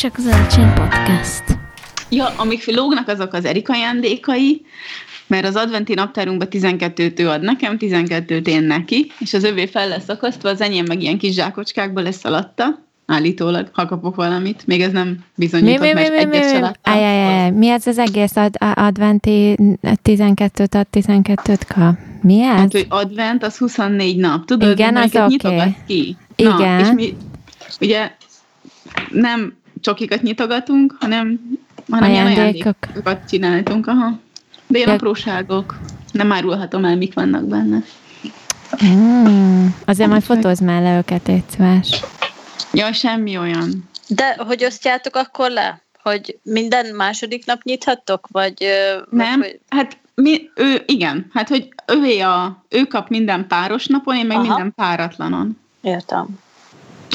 csak az Elcsén Podcast. Ja, amik lógnak azok az Erik ajándékai, mert az adventi naptárunkban 12-t ő ad nekem, 12-t én neki, és az övé fel lesz akasztva, az enyém meg ilyen kis zsákocskákba lesz alatta, állítólag, ha kapok valamit. Még ez nem bizonyított, Mi, mi, mi, mert mi, mi, egyet se mi? láttam. Ajajaj, mi ez az egész ad, adventi 12-t ad, 12-t kap? Mi ez? Hát, hogy advent, az 24 nap, tudod? Igen, az oké. nyitogatsz ki. Igen. Na, és mi ugye nem csokikat nyitogatunk, hanem, hanem ajándékokat csináltunk. Aha. De ilyen Ja. apróságok. Nem árulhatom el, mik vannak benne. Mm, azért majd fotózd már le őket, légy szíves. Ja, semmi olyan. De hogy osztjátok akkor le? Hogy minden második nap nyithattok? Vagy, ö, vagy Nem, hogy- hát mi, ő, igen, hát hogy ővé a, ő kap minden páros napon, én meg Aha. minden páratlanon. Értem.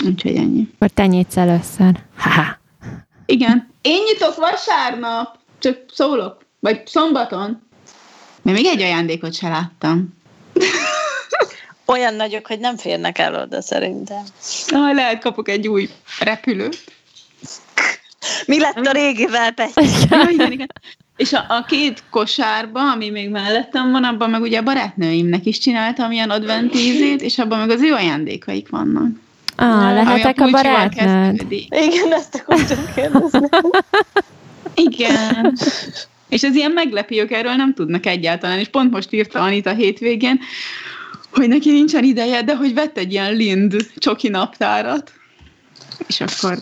Úgyhogy ennyi. Akkor te nyitsz először. Ha-ha. Igen. Én nyitok vasárnap, csak szólok. Vagy szombaton. Mert még egy ajándékot se láttam. Olyan nagyok, hogy nem férnek el oda szerintem. Ah, lehet kapok egy új repülőt. Mi lett a régivel, Peti? Ja, igen, igen. És a, a két kosárba, ami még mellettem van, abban meg ugye a barátnőimnek is csináltam ilyen adventízét, és abban meg az ő ajándékaik vannak. Ah, lehetek a pulcsival barátnőd? Igen, ezt akartam kérdezni. Igen. És ez ilyen meglepi, ők erről nem tudnak egyáltalán, és pont most írta Anita hétvégén, hogy neki nincsen ideje, de hogy vett egy ilyen Lind csoki naptárat, és akkor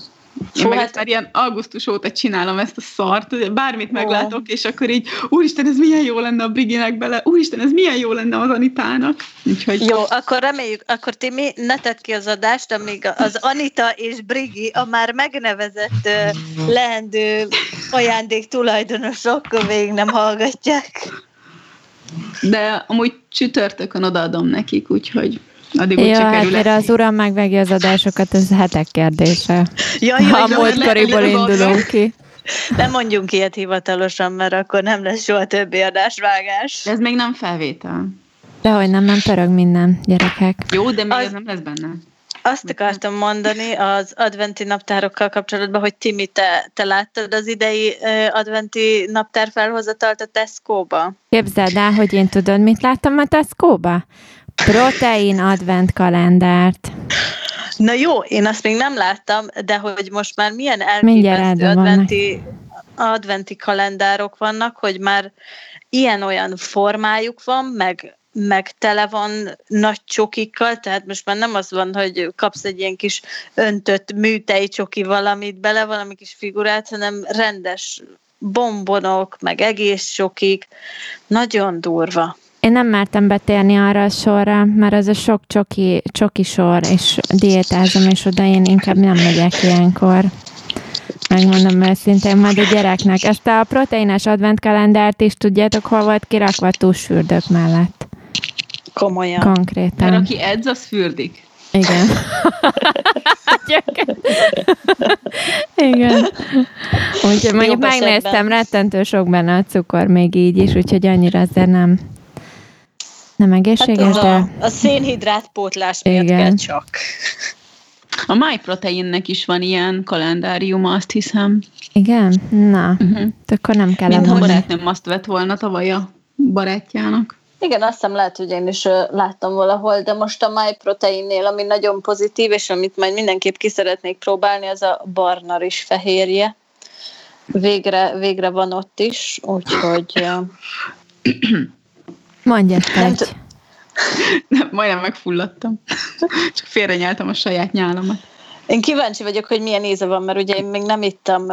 én meg hát- már ilyen augusztus óta csinálom ezt a szart, bármit meglátok, és akkor így, úristen, ez milyen jó lenne a Briginek bele, úristen, ez milyen jó lenne az Anitának. Úgyhogy Jó, akkor reméljük, akkor Timi, ne tedd ki az adást, amíg az Anita és Brigi, a már megnevezett ö, leendő ajándék tulajdonosok végig nem hallgatják. de amúgy csütörtökön odaadom nekik, úgyhogy addig se hát mire az uram megvegye az adásokat, ez hetek kérdése. Ja, Ha a jó, múltkoriból le- le- indulunk ki. nem mondjunk ilyet hivatalosan, mert akkor nem lesz soha többi adásvágás. Ez még nem felvétel. De hogy nem, nem pörög minden, gyerekek. Jó, de még Az- ez nem lesz benne. Azt akartam mondani az adventi naptárokkal kapcsolatban, hogy Timi, te, te láttad az idei adventi naptár felhozatalt a Tesco-ba? Képzeld el, hogy én tudod, mit láttam a Tesco-ba? Protein advent kalendárt. Na jó, én azt még nem láttam, de hogy most már milyen elképesztő adventi, adventi kalendárok vannak, hogy már ilyen-olyan formájuk van, meg, meg tele van nagy csokikkal, tehát most már nem az van, hogy kapsz egy ilyen kis öntött műtej csoki valamit bele, valami kis figurát, hanem rendes bombonok, meg egész csokik. Nagyon durva. Én nem mertem betérni arra a sorra, mert az a sok csoki, csoki sor, és diétázom, és oda én inkább nem megyek ilyenkor. Megmondom őszintén, majd a gyereknek. Ezt a proteines adventkalendárt is tudjátok, hol volt kirakva túlsürdők mellett. Komolyan. Mert Konkrétan. aki edz, az fürdik. Igen. Igen. Úgyhogy mondjuk megnéztem, rettentő sok benne a cukor még így is, úgyhogy annyira azért nem nem Hát egészséges, de a, a szénhidrát pótlás miatt Igen. kell csak. A MyProteinnek is van ilyen kalendáriuma, azt hiszem. igen? Na, Uh-huh. akkor nem kell Mint ha barátnőm azt vett volna tavaly a barátjának. Igen, azt hiszem lehet, hogy én is láttam valahol, de most a MyProteinnél, ami nagyon pozitív, és amit majd mindenképp ki szeretnék próbálni, az a barna is fehérje. Végre, végre van ott is, úgyhogy Mondj Nem egy. tud- Nem, majdnem megfulladtam. Csak félrenyeltem a saját nyálamat. én kíváncsi vagyok, hogy milyen íze van, mert ugye én még nem ittam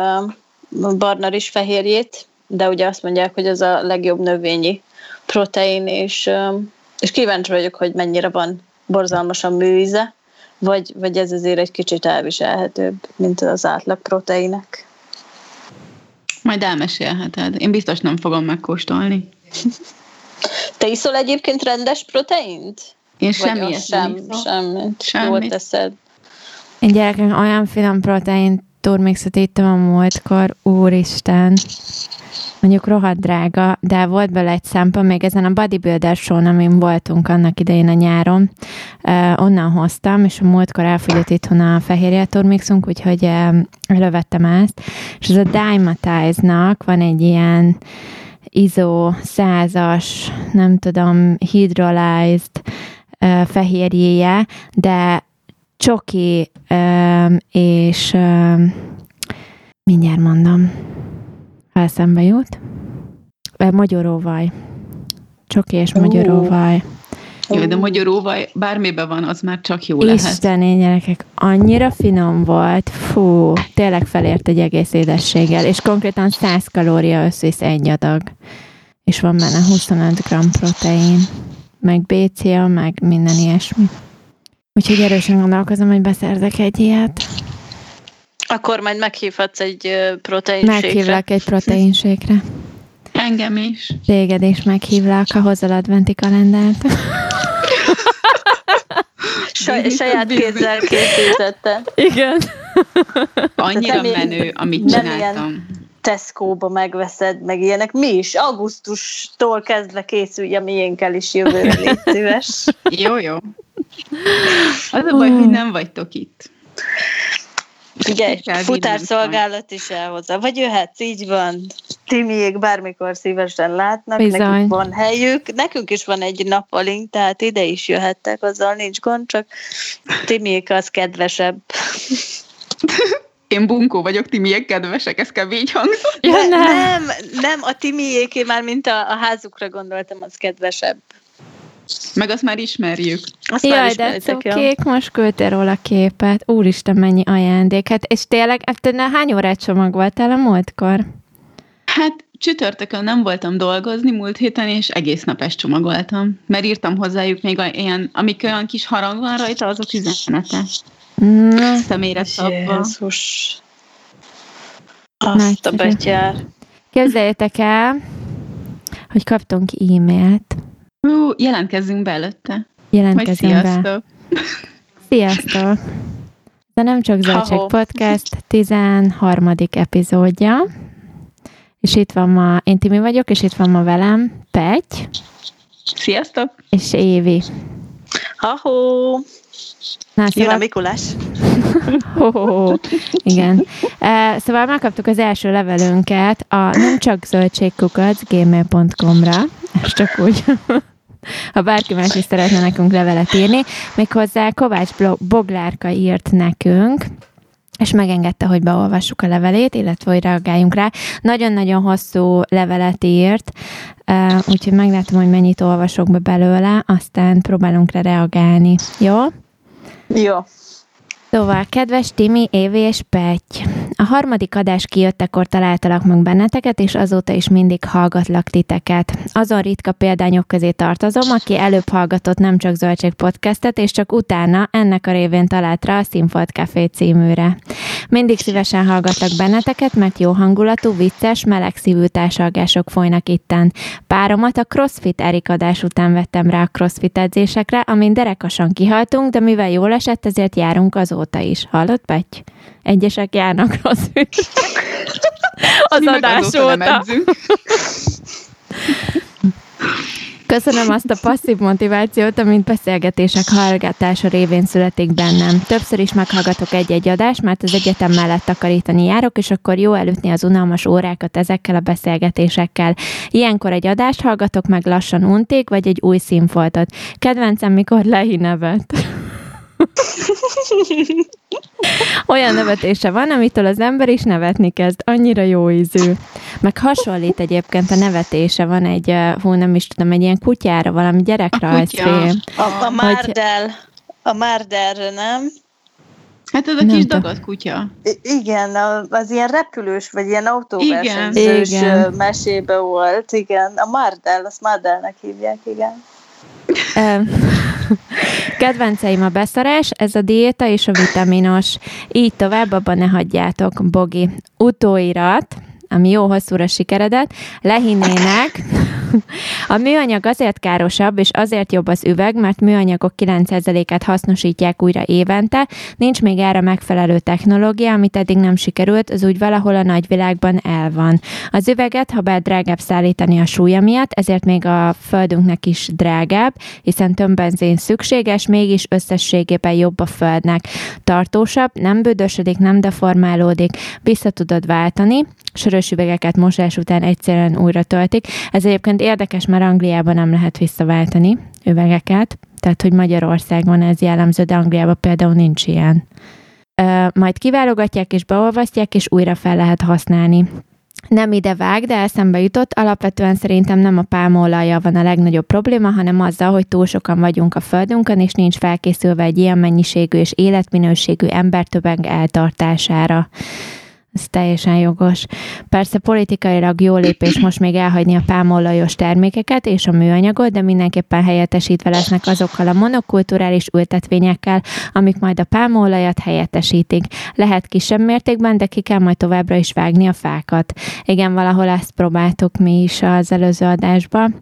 barna is fehérjét, de ugye azt mondják, hogy az a legjobb növényi protein, és, és kíváncsi vagyok, hogy mennyire van borzalmasan műíze, vagy, vagy ez azért egy kicsit elviselhetőbb, mint az átlag proteinek. Majd elmesélheted. Én biztos nem fogom megkóstolni. Te iszol egyébként rendes proteint? Én semmi sem, semmit. Semmit. Jól teszed. Én gyerekek olyan finom proteint turmixot ittam a múltkor, úristen. Mondjuk rohadt drága, de volt bele egy szempont, még ezen a bodybuilder show amin voltunk annak idején a nyáron, uh, onnan hoztam, és a múltkor elfogyott itthon a fehérje turmixunk, úgyhogy uh, elővettem ezt, és ez a Dymatize-nak van egy ilyen ISO százas, nem tudom, hydrolyzed uh, fehérjéje, de csoki, és uh, mindjárt mondom, ha eszembe jut. Magyaróvaj. Csoki és magyaróvaj. Jó, de magyaróvaj bármiben van, az már csak jó lehet. Isten, én gyerekek, annyira finom volt, fú, tényleg felért egy egész édességgel, és konkrétan 100 kalória összvisz egy adag, és van benne 25 g protein, meg BCA, meg minden ilyesmi. Úgyhogy erősen gondolkozom, hogy beszerzek egy ilyet. Akkor majd meghívhatsz egy proteinségre. Meghívlak egy proteinségre. Engem is. Téged is meghívlak a hozzal adventi kalendárt. Saj, saját kézzel készítette. Igen. Annyira menő, amit nem csináltam. Tesco-ba megveszed, meg ilyenek. Mi is augusztustól kezdve készülj a miénkkel is jövőre, légy szíves. Jó, jó. Az a baj, hogy nem vagytok itt. Vinnem futárszolgálat is elhozza. Vagy jöhetsz, így van. Timiék bármikor szívesen látnak, Bizony. nekünk van helyük. Nekünk is van egy nappalink, tehát ide is jöhettek, azzal nincs gond, csak Timiék az kedvesebb. Én bunkó vagyok, ti milyen kedvesek, ez kell így hangzott. Ja, Ne- nem. nem, nem, a Timiéké már, mint a, a házukra gondoltam, az kedvesebb. Meg azt már ismerjük. Azt már Jaj, de ismeritek, jó? cukék, most küldtél róla képet. Úristen, mennyi ajándék. Hát, és tényleg, hát te hány órát csomagoltál a múltkor? Hát csütörtökön nem voltam dolgozni múlt héten, és egész nap ezt csomagoltam. Mert írtam hozzájuk még a- ilyen, amik olyan kis harang van rajta, azok üzenete. Na, Személyre szabva. Jézus. Azt a Nagyszerű. betyár. képzeljétek el, hogy kaptunk e-mailt. Hú, jelentkezzünk be előtte. Majd Jelentkezünk be. sziasztok. De nem csak Zöldség. Podcast 13. epizódja. És itt van ma, én Timi vagyok, és itt van ma velem Pety Sziasztok! és Évi. Ha-ho! Na, Jön a szóval, Mikulás. ho, ho, ho. Igen. Uh, szóval megkaptuk az első levelünket a nem csak zöldségkukac gmail.com-ra, ez csak úgy, ha bárki más is szeretne nekünk levelet írni, méghozzá Kovács Boglárka írt nekünk, és megengedte, hogy beolvassuk a levelét, illetve hogy reagáljunk rá. Nagyon-nagyon hosszú levelet írt, úgyhogy meglátom, hogy mennyit olvasok be belőle, aztán próbálunk rá reagálni. Jó? Jó. Szóval, kedves Timi, Évi és Petty, a harmadik adás kijöttekor találtalak meg benneteket, és azóta is mindig hallgatlak titeket. Azon ritka példányok közé tartozom, aki előbb hallgatott nem csak Zöldség podcastet, és csak utána ennek a révén talált rá a Színfolt Café címűre. Mindig szívesen hallgatlak benneteket, mert jó hangulatú, vicces, melegszívű társalgások folynak itten. Páromat a CrossFit Erik adás után vettem rá a CrossFit edzésekre, amin derekasan kihaltunk, de mivel jól esett, ezért járunk azóta is. Hallott, Petty? Egyesek járnak CrossFit. Az Mi adás óta. Köszönöm azt a passzív motivációt, amit beszélgetések hallgatása révén születik bennem. Többször is meghallgatok egy-egy adást, mert az egyetem mellett takarítani járok, és akkor jó elütni az unalmas órákat ezekkel a beszélgetésekkel. Ilyenkor egy adást hallgatok meg lassan unték, vagy egy új színfoltot. Kedvencem, mikor Lehi nevet. Olyan nevetése van, amitől az ember is nevetni kezd. Annyira jó ízű. Meg hasonlít egyébként a nevetése. Van egy, eh, hú, nem is tudom, egy ilyen kutyára, valami gyerekrajzfilm. A, a Márdel. A Márderre, nem? Hát ez a Nem kis dagadt kutya. I- igen, a- az ilyen repülős, vagy ilyen autóversenyzős mesébe volt, igen. A Márdel, azt Márdelnek hívják, igen. Kedvenceim a beszarás, ez a diéta és a vitaminos. Így tovább, abban ne hagyjátok. Bogi. Utóirat. Ami jó hosszúra sikeredett, lehinnének, a műanyag azért károsabb, és azért jobb az üveg, mert műanyagok 9%-át hasznosítják újra évente, nincs még erre megfelelő technológia, amit eddig nem sikerült, az úgy valahol a nagyvilágban el van. Az üveget, ha bár drágább szállítani a súlya miatt, ezért még a földünknek is drágább, hiszen több benzin szükséges, mégis összességében jobb a földnek. Tartósabb, nem bődösödik, nem deformálódik, vissza tudod váltani, sörös üvegeket mosás után egyszerűen újra töltik. Ez egyébként érdekes, mert Angliában nem lehet visszaváltani üvegeket, tehát hogy Magyarországon ez jellemző, de Angliában például nincs ilyen. Majd kiválogatják és beolvasztják, és újra fel lehet használni nem ide vág, de eszembe jutott, alapvetően szerintem nem a pálmaolajja van a legnagyobb probléma, hanem azzal, hogy túl sokan vagyunk a földünkön, és nincs felkészülve egy ilyen mennyiségű és életminőségű embertömeg eltartására. Ez teljesen jogos. Persze politikailag jó lépés most még elhagyni a pálmaolajos termékeket és a műanyagot, de mindenképpen helyettesítve lesznek azokkal a monokulturális ültetvényekkel, amik majd a pálmaolajat helyettesítik. Lehet kisebb mértékben, de ki kell majd továbbra is vágni a fákat. Igen, valahol ezt próbáltuk mi is az előző adásban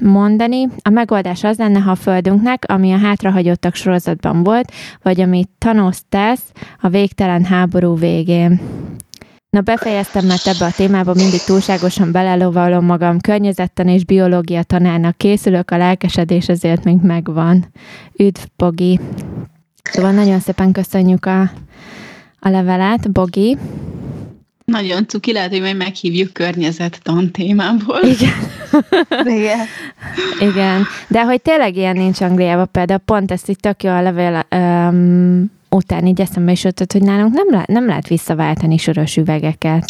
mondani. A megoldás az lenne, ha a Földünknek, ami a hátrahagyottak sorozatban volt, vagy amit Thanos tesz a végtelen háború végén. Na befejeztem, mert ebbe a témába mindig túlságosan belelovalom magam. Környezetten és biológia tanárnak készülök, a lelkesedés ezért még megvan. Üdv, Bogi! Szóval nagyon szépen köszönjük a, a levelet, Bogi. Nagyon cuki, lehet, hogy majd meghívjuk környezettan témából. Igen. Igen. Igen. De hogy tényleg ilyen nincs Angliában, például pont ezt így tök jó a levél um, után így eszembe is ötött, hogy nálunk nem, le, nem lehet visszaváltani sörös üvegeket.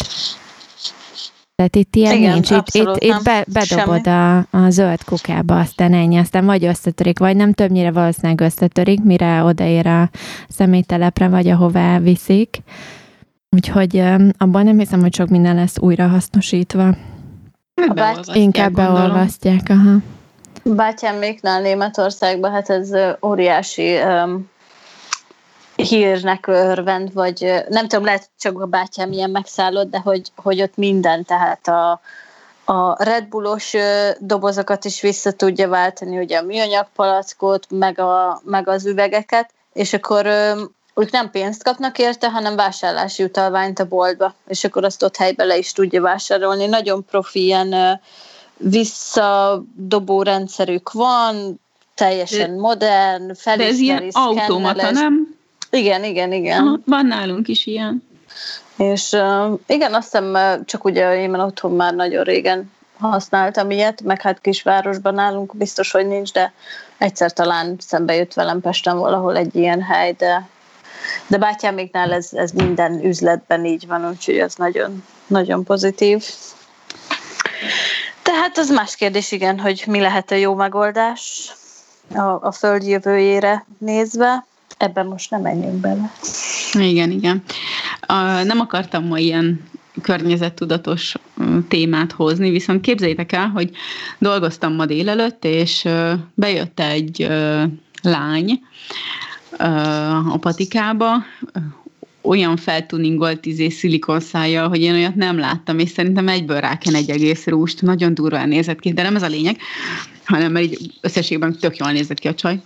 Tehát itt ilyen Igen, nincs. Itt, itt, itt be, bedobod a, a zöld kukába, aztán ennyi, aztán vagy összetörik, vagy nem többnyire valószínűleg összetörik, mire odaér a személytelepre, vagy ahová viszik. Úgyhogy abban nem hiszem, hogy sok minden lesz újra hasznosítva. A bát... Inkább beolvasztják, aha. Bátyáméknál Németországban, hát ez óriási um, hírnek örvend, vagy nem tudom, lehet csak a bátyám ilyen megszállott, de hogy, hogy ott minden, tehát a, a Red Bullos dobozokat is vissza tudja váltani, ugye a műanyag palackot, meg, a, meg az üvegeket, és akkor ők nem pénzt kapnak érte, hanem vásárlási utalványt a boltba, és akkor azt ott helybe le is tudja vásárolni. Nagyon profi ilyen visszadobó rendszerük van, teljesen modern, felismeri, De ez ilyen automata, nem? Igen, igen, igen. Aha, van nálunk is ilyen. És uh, igen, azt hiszem, csak ugye én otthon már nagyon régen használtam ilyet, meg hát kisvárosban nálunk biztos, hogy nincs, de egyszer talán szembe jött velem Pesten valahol egy ilyen hely, de de bátyáméknál ez, ez minden üzletben így van, úgyhogy ez nagyon, nagyon pozitív. Tehát az más kérdés, igen, hogy mi lehet a jó megoldás a, a föld jövőjére nézve. Ebben most nem menjünk bele. Igen, igen. A, nem akartam ma ilyen környezettudatos témát hozni, viszont képzeljétek el, hogy dolgoztam ma délelőtt, és bejött egy lány, a patikába, olyan feltuningolt izé szilikonszájjal, hogy én olyat nem láttam, és szerintem egyből ráken egy egész rúst, nagyon durván nézett ki, de nem ez a lényeg, hanem mert így összességben tök jól nézett ki a csaj.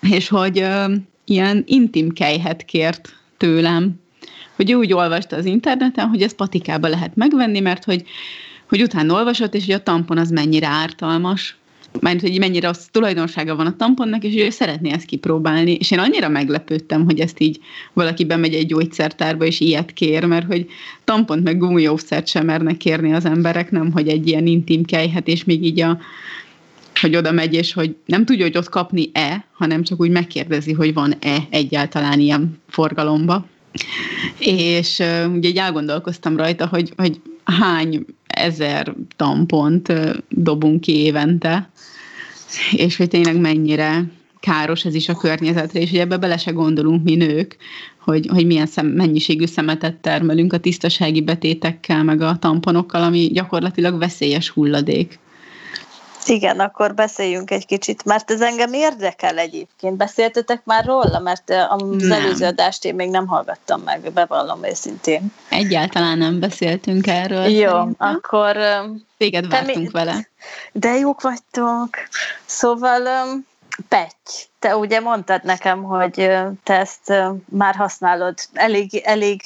És hogy uh, ilyen intim kejhet kért tőlem, hogy úgy olvasta az interneten, hogy ezt patikába lehet megvenni, mert hogy, hogy utána olvasott, és hogy a tampon az mennyire ártalmas mert hogy mennyire rossz tulajdonsága van a tamponnak, és ő szeretné ezt kipróbálni. És én annyira meglepődtem, hogy ezt így valaki bemegy egy gyógyszertárba, és ilyet kér, mert hogy tampont meg gumiószert sem mernek kérni az emberek, nem, hogy egy ilyen intim kejhet, és még így a hogy oda megy, és hogy nem tudja, hogy ott kapni-e, hanem csak úgy megkérdezi, hogy van-e egyáltalán ilyen forgalomba. És uh, ugye így elgondolkoztam rajta, hogy, hogy hány ezer tampont dobunk ki évente, és hogy tényleg mennyire káros ez is a környezetre, és hogy ebbe bele se gondolunk mi nők, hogy, hogy milyen szem, mennyiségű szemetet termelünk a tisztasági betétekkel, meg a tamponokkal, ami gyakorlatilag veszélyes hulladék. Igen, akkor beszéljünk egy kicsit, mert ez engem érdekel egyébként. Beszéltetek már róla, mert az Nem. előző adást én még nem hallgattam meg, bevallom őszintén. Egyáltalán nem beszéltünk erről. Jó, szerintem. akkor Téged vártunk mi- vele. de jók vagytok. Szóval, Petty, te ugye mondtad nekem, hogy te ezt már használod elég, elég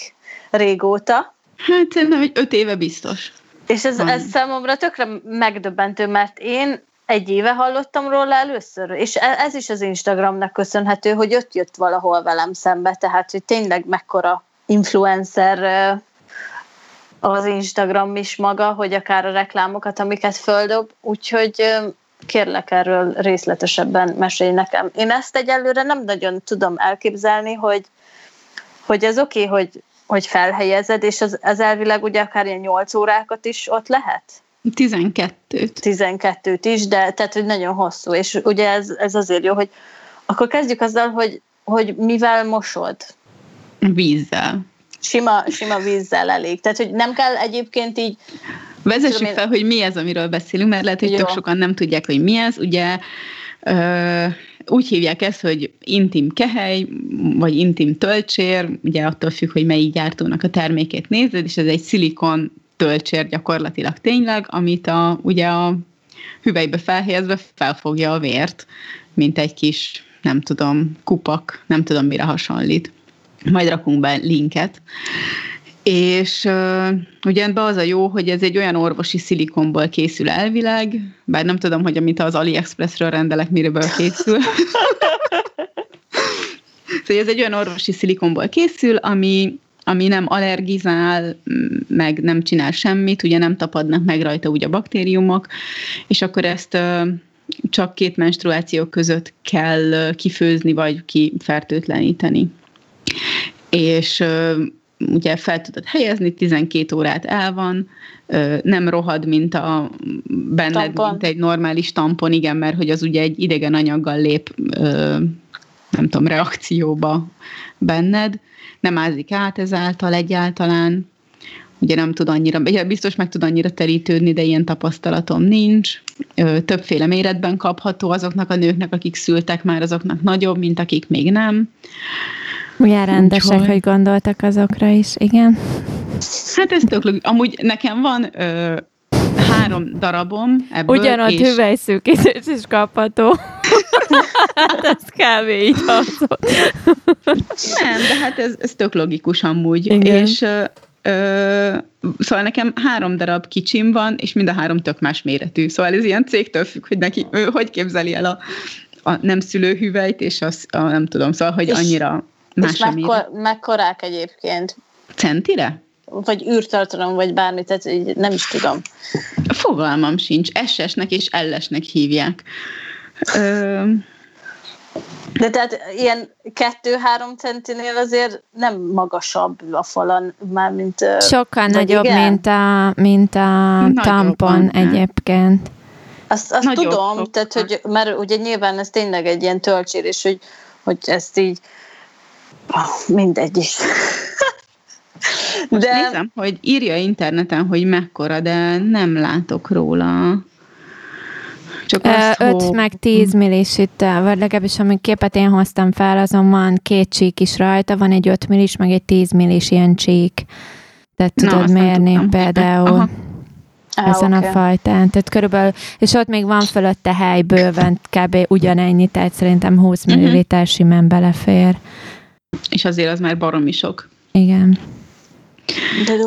régóta, Hát szerintem egy öt éve biztos. És ez, ez számomra tökre megdöbbentő, mert én egy éve hallottam róla először, és e- ez is az Instagramnak köszönhető, hogy ott jött valahol velem szembe, tehát hogy tényleg mekkora influencer az Instagram is maga, hogy akár a reklámokat, amiket földob, úgyhogy kérlek erről részletesebben mesélj nekem. Én ezt egyelőre nem nagyon tudom elképzelni, hogy, hogy ez oké, okay, hogy, hogy felhelyezed, és az, az elvileg ugye akár ilyen 8 órákat is ott lehet? 12-t 12-t is, de tehát, hogy nagyon hosszú, és ugye ez, ez azért jó, hogy akkor kezdjük azzal, hogy, hogy mivel mosod. vízzel. Sima, sima vízzel elég. Tehát, hogy nem kell egyébként így, Vezessük fel, hogy mi ez, amiről beszélünk, mert lehet, hogy Jó. tök sokan nem tudják, hogy mi ez. Ugye ö, úgy hívják ezt, hogy intim kehely, vagy intim tölcsér, ugye attól függ, hogy melyik gyártónak a termékét nézed, és ez egy szilikon tölcsér gyakorlatilag tényleg, amit a, ugye a hüvelybe felhelyezve felfogja a vért, mint egy kis, nem tudom, kupak, nem tudom, mire hasonlít. Majd rakunk be linket. És uh, ugye ebben az a jó, hogy ez egy olyan orvosi szilikonból készül elvileg, bár nem tudom, hogy amit az AliExpressről rendelek, miről készül. szóval ez egy olyan orvosi szilikonból készül, ami, ami nem allergizál, meg nem csinál semmit, ugye nem tapadnak meg rajta ugye a baktériumok, és akkor ezt uh, csak két menstruáció között kell kifőzni, vagy kifertőtleníteni. És uh, ugye fel tudod helyezni, 12 órát el van, nem rohad, mint a benned, Tampon. mint egy normális tampon, igen, mert hogy az ugye egy idegen anyaggal lép, nem tudom, reakcióba benned, nem ázik át ezáltal egyáltalán, ugye nem tud annyira, biztos meg tud annyira terítődni, de ilyen tapasztalatom nincs. Többféle méretben kapható azoknak a nőknek, akik szültek már, azoknak nagyobb, mint akik még nem. Milyen rendesek, Úgyhogy- hogy gondoltak azokra is, igen. Hát ez tök. Amúgy nekem van ö, három darabom ebből. Ugyanott és hüvelyszűkítés is kapható. hát ez kb. így hangzott. Nem, de hát ez, ez tök logikus amúgy. Igen. És ö, ö, szóval nekem három darab kicsim van, és mind a három tök más méretű. Szóval ez ilyen cégtől függ, hogy neki ő hogy képzeli el a, a nem szülő hüvelyt, és az, a, nem tudom, szóval, hogy És- annyira más méret. mekkor, mekkorák egyébként? Centire? Vagy űrtartalom, vagy bármi, tehát így nem is tudom. Fogalmam sincs. SS-nek és LS-nek hívják. Ö, De tehát ilyen kettő-három centinél azért nem magasabb a falon, már mint... Sokkal nagyobb, igen? mint a, mint a Nagyobb tampon annál. egyébként. Azt, azt Nagyobb tudom, sokkal. tehát, hogy, mert ugye nyilván ez tényleg egy ilyen töltsér, és hogy, hogy ezt így mindegy is. Most De nézem, hogy írja interneten, hogy mekkora, de nem látok róla. Csak azt, 5 hogy... meg 10 millis itt, vagy legalábbis ami képet én hoztam fel, azon van két csík is rajta, van egy 5 millis, meg egy 10 millis ilyen csík. Tehát Na, tudod nem mérni tudtam. például Aha. Ezen oké. a fajtán. Tehát körülbelül, és ott még van fölötte hely bőven, kb. ugyanennyi, tehát szerintem 20 Mhm. milliliter simán belefér. És azért az már baromi sok. Igen.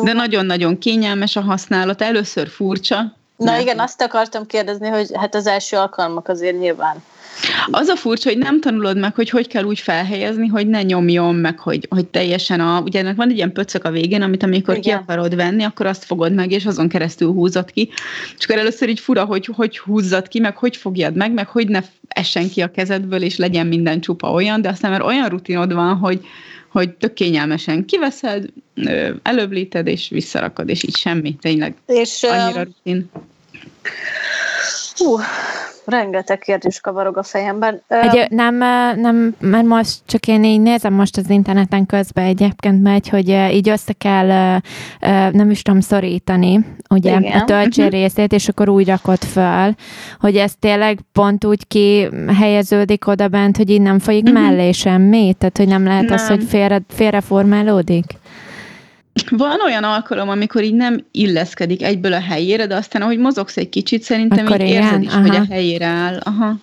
De, nagyon-nagyon kényelmes a használat. Először furcsa. Na mert- igen, azt akartam kérdezni, hogy hát az első alkalmak azért nyilván. Az a furcsa, hogy nem tanulod meg, hogy hogy kell úgy felhelyezni, hogy ne nyomjon, meg hogy, hogy teljesen a... Ugye ennek van egy ilyen pöcök a végén, amit amikor Igen. ki akarod venni, akkor azt fogod meg, és azon keresztül húzod ki. És akkor először így fura, hogy hogy húzzad ki, meg hogy fogjad meg, meg hogy ne essen ki a kezedből, és legyen minden csupa olyan, de aztán már olyan rutinod van, hogy, hogy tök kényelmesen kiveszed, előblíted, és visszarakod, és így semmi, tényleg És annyira rutin. Hú, rengeteg kérdés kavarog a fejemben. Egy, nem, nem, mert most csak én így nézem most az interneten közben egyébként megy, hogy így össze kell, nem is tudom, szorítani, ugye, Igen. a töltsé uh-huh. részét, és akkor úgy rakod föl, hogy ez tényleg pont úgy ki helyeződik oda bent, hogy így nem folyik uh-huh. mellé semmi, tehát hogy nem lehet nem. az, hogy félre, félreformálódik? Van olyan alkalom, amikor így nem illeszkedik egyből a helyére, de aztán, ahogy mozogsz egy kicsit, szerintem Akkor így ilyen? érzed is, Aha. hogy a helyére áll. Aha.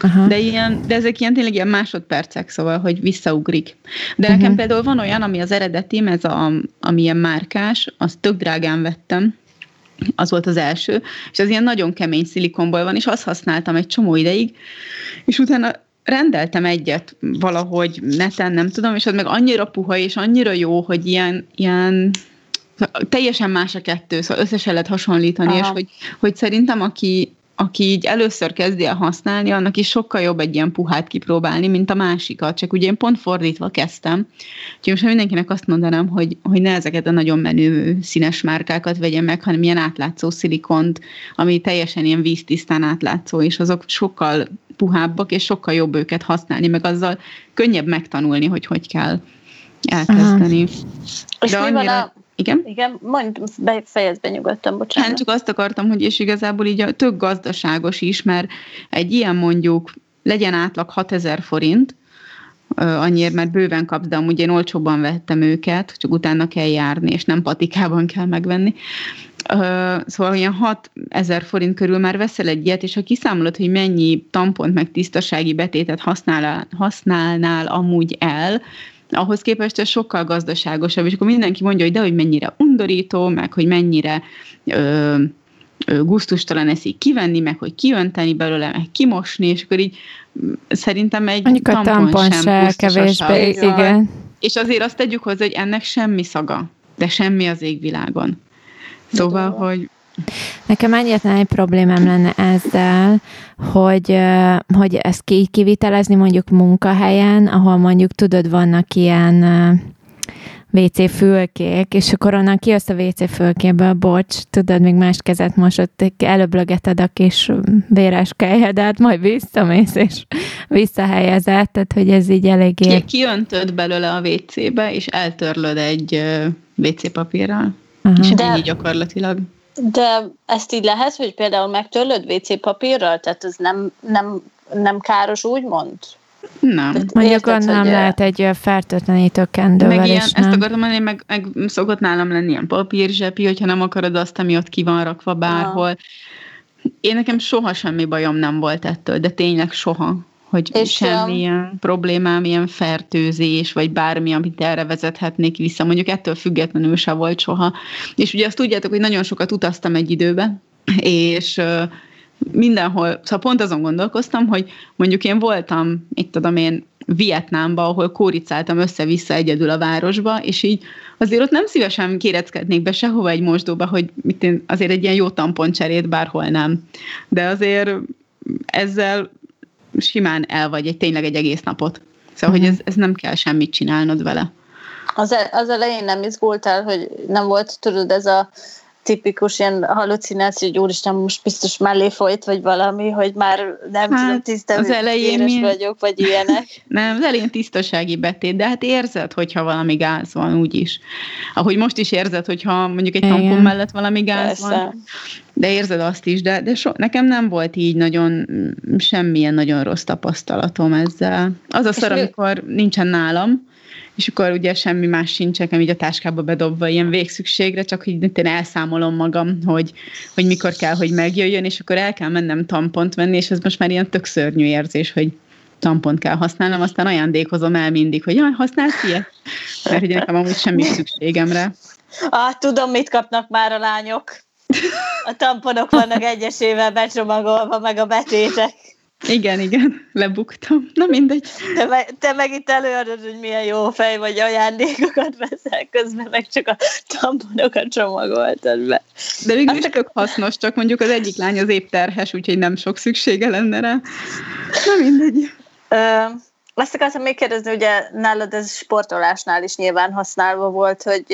Aha. De, ilyen, de ezek ilyen tényleg ilyen másodpercek, szóval, hogy visszaugrik. De uh-huh. nekem például van olyan, ami az eredetim, ez a, ami ilyen márkás, azt tök drágán vettem, az volt az első, és az ilyen nagyon kemény szilikonból van, és azt használtam egy csomó ideig, és utána rendeltem egyet valahogy neten, nem tudom, és az meg annyira puha és annyira jó, hogy ilyen, ilyen teljesen más a kettő, szóval összesen lehet hasonlítani, Aha. és hogy, hogy szerintem aki, aki így először kezdi el használni, annak is sokkal jobb egy ilyen puhát kipróbálni, mint a másikat. Csak ugye én pont fordítva kezdtem. Úgyhogy most mindenkinek azt mondanám, hogy, hogy ne ezeket a nagyon menő színes márkákat vegyen meg, hanem ilyen átlátszó szilikont, ami teljesen ilyen víztisztán átlátszó, és azok sokkal puhábbak, és sokkal jobb őket használni, meg azzal könnyebb megtanulni, hogy hogy kell elkezdeni. Aha. És De mi annyira... van a... Igen? Igen, mondj, fejezd be nyugodtan, bocsánat. Hát csak azt akartam, hogy és igazából így a tök gazdaságos is, mert egy ilyen mondjuk legyen átlag 6000 forint, annyiért, mert bőven kapsz, de amúgy én olcsóban vettem őket, csak utána kell járni, és nem patikában kell megvenni. Szóval ilyen 6 ezer forint körül már veszel egy ilyet, és ha kiszámolod, hogy mennyi tampont meg tisztasági betétet használ, használnál amúgy el, ahhoz képest ez sokkal gazdaságosabb, és akkor mindenki mondja, hogy de, hogy mennyire undorító, meg hogy mennyire ö, ö, guztustalan eszik kivenni, meg hogy kiönteni belőle, meg kimosni, és akkor így szerintem egy Mondjuk tampon, a tampon sem, sem kevésbé, igen. És azért azt tegyük hozzá, hogy ennek semmi szaga, de semmi az égvilágon. Szóval, hogy Nekem egyetlen egy problémám lenne ezzel, hogy, hogy ezt kivitelezni mondjuk munkahelyen, ahol mondjuk tudod, vannak ilyen WC fülkék, és akkor onnan kijössz a WC fülkéből, bocs, tudod, még más kezet mosott, előbb lögeted a kis véres kelyedet, majd visszamész, és visszahelyezed, tehát hogy ez így eléggé... Ki, kiöntöd belőle a WC-be, és eltörlöd egy WC papírral. Uh-huh. És De... így gyakorlatilag. De ezt így lehet, hogy például megtörlöd WC papírral? Tehát ez nem, nem, nem káros, úgymond? Nem. Tehát Mondjuk érted, nem hogy lehet egy fertőtlenítő kendővel meg ilyen, nem? Ezt akartam mondani, meg, meg szokott nálam lenni ilyen papírzsepi, hogyha nem akarod azt, ami ott ki van rakva bárhol. Aha. Én nekem soha semmi bajom nem volt ettől, de tényleg soha hogy és semmilyen um, problémám, ilyen fertőzés, vagy bármi, amit erre vezethetnék vissza. Mondjuk ettől függetlenül se volt soha. És ugye azt tudjátok, hogy nagyon sokat utaztam egy időbe, és mindenhol, szóval pont azon gondolkoztam, hogy mondjuk én voltam, itt tudom én, Vietnámba, ahol kóricáltam össze-vissza egyedül a városba, és így azért ott nem szívesen kéreckednék be sehova egy mosdóba, hogy mit én, azért egy ilyen jó tamponcserét bárhol nem. De azért ezzel simán el vagy egy tényleg egy egész napot. Szóval, uh-huh. hogy ez, ez nem kell semmit csinálnod vele. Az, e, az elején nem izgultál, hogy nem volt, tudod, ez a tipikus ilyen halucináció, hogy úristen, most biztos mellé folyt, vagy valami, hogy már nem hát, tudom, tiszta az elején mi... vagyok, vagy ilyenek. nem, az elején tisztasági betét, de hát érzed, hogyha valami gáz van, úgyis. Ahogy most is érzed, hogyha mondjuk egy tampon mellett valami gáz Persze. van, de érzed azt is, de, de so, nekem nem volt így nagyon, semmilyen nagyon rossz tapasztalatom ezzel. Az a szar, amikor nincsen nálam, és akkor ugye semmi más sincs nekem így a táskába bedobva ilyen végszükségre, csak hogy én elszámolom magam, hogy, hogy mikor kell, hogy megjöjjön, és akkor el kell mennem tampont venni, és ez most már ilyen tök szörnyű érzés, hogy tampont kell használnom, aztán ajándékozom el mindig, hogy jaj, használsz ilyet? Mert hogy nekem amúgy semmi szükségemre. Ah, tudom, mit kapnak már a lányok. A tamponok vannak egyesével becsomagolva, meg a betétek. Igen, igen, lebuktam. Na mindegy. Te meg, te meg itt előadod, hogy milyen jó fej vagy ajándékokat veszel, közben meg csak a tamponokat csomagoltad be. De végül is tök hasznos, csak mondjuk az egyik lány az épp terhes, úgyhogy nem sok szüksége lenne rá. Na mindegy. Ö, azt akartam még kérdezni, ugye nálad ez sportolásnál is nyilván használva volt, hogy,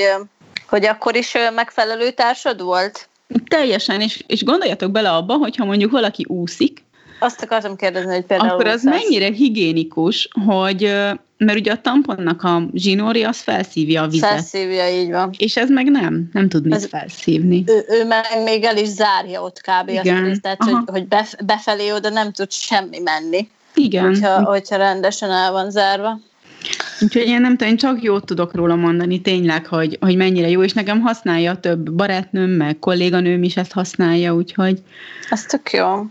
hogy akkor is megfelelő társad volt? Teljesen, és, és gondoljatok bele abba, hogyha mondjuk valaki úszik, azt akartam kérdezni, hogy például... Akkor az mennyire higiénikus, hogy mert ugye a tamponnak a zsinóri az felszívja a vizet. Felszívja, így van. És ez meg nem, nem tud mit felszívni. Ő, ő meg még el is zárja ott kb. Igen. azt, tehát hogy, hogy befelé oda nem tud semmi menni. Igen. Hogyha, hogyha rendesen el van zárva. Úgyhogy én nem tudom, én csak jót tudok róla mondani tényleg, hogy, hogy mennyire jó, és nekem használja több barátnőm, meg kolléganőm is ezt használja, úgyhogy... Ez tök jó.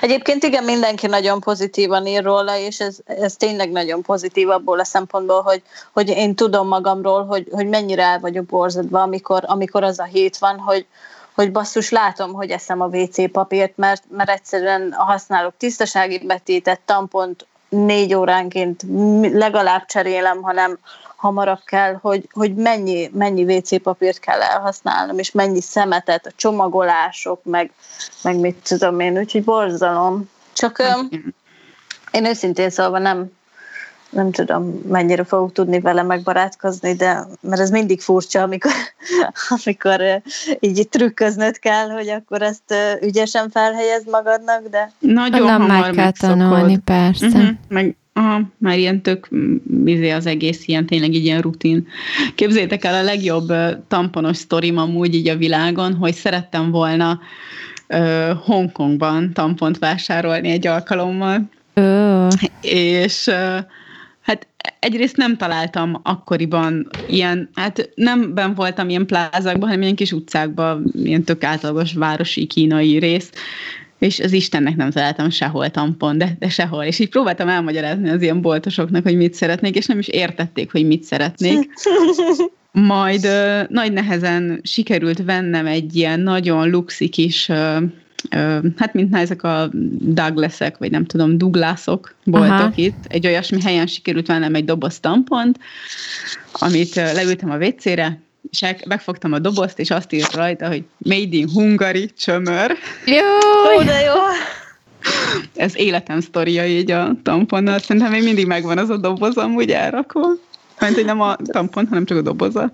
Egyébként igen, mindenki nagyon pozitívan ír róla, és ez, ez tényleg nagyon pozitív abból a szempontból, hogy, hogy én tudom magamról, hogy, hogy mennyire el vagyok borzadva, amikor, amikor az a hét van, hogy, hogy basszus, látom, hogy eszem a WC papírt, mert, mert egyszerűen használok tisztasági betétet, tampont, négy óránként legalább cserélem, hanem hamarabb kell, hogy, hogy mennyi, mennyi WC papírt kell elhasználnom, és mennyi szemetet, a csomagolások, meg, meg mit tudom én, úgyhogy borzalom. Csak hát, én őszintén szólva nem, nem tudom, mennyire fogok tudni vele megbarátkozni, de mert ez mindig furcsa, amikor, amikor így trükköznöd kell, hogy akkor ezt ügyesen felhelyez magadnak, de... Nagyon Nem hamar meg kell tanulni, persze. Uh-huh. Meg, aha, már ilyen tök izé az egész ilyen tényleg így ilyen rutin. Képzétek el, a legjobb tamponos sztorim amúgy így a világon, hogy szerettem volna uh, Hongkongban tampont vásárolni egy alkalommal. Oh. És uh, Hát egyrészt nem találtam akkoriban ilyen, hát nem ben voltam ilyen plázákban, hanem ilyen kis utcákban, ilyen tök átlagos városi kínai rész, és az Istennek nem találtam sehol tampon, de, de sehol. És így próbáltam elmagyarázni az ilyen boltosoknak, hogy mit szeretnék, és nem is értették, hogy mit szeretnék. Majd ö, nagy nehezen sikerült vennem egy ilyen nagyon luxi kis ö, hát mint ezek a Douglasek, vagy nem tudom, Douglasok voltak Aha. itt. Egy olyasmi helyen sikerült vennem egy doboz tampont, amit leültem a WC-re, és megfogtam a dobozt, és azt írt rajta, hogy Made in Hungary, csömör. Jó, de jó! Ez életem sztoria így a tamponnal. Szerintem még mindig megvan az a doboz amúgy elrakva. Mert hogy nem a tampon, hanem csak a doboza.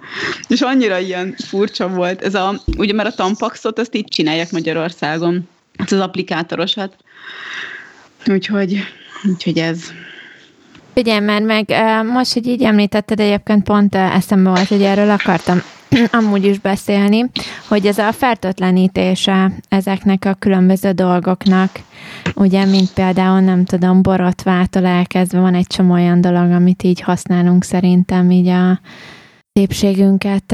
És annyira ilyen furcsa volt. Ez a, ugye mert a tampaxot azt így csinálják Magyarországon. Ez az applikátorosat. Úgyhogy, úgyhogy ez, Figyelj már meg, most, hogy így említetted, egyébként pont eszembe volt, hogy erről akartam amúgy is beszélni, hogy ez a fertőtlenítése ezeknek a különböző dolgoknak, ugye, mint például, nem tudom, borotvától elkezdve van egy csomó olyan dolog, amit így használunk szerintem így a szépségünket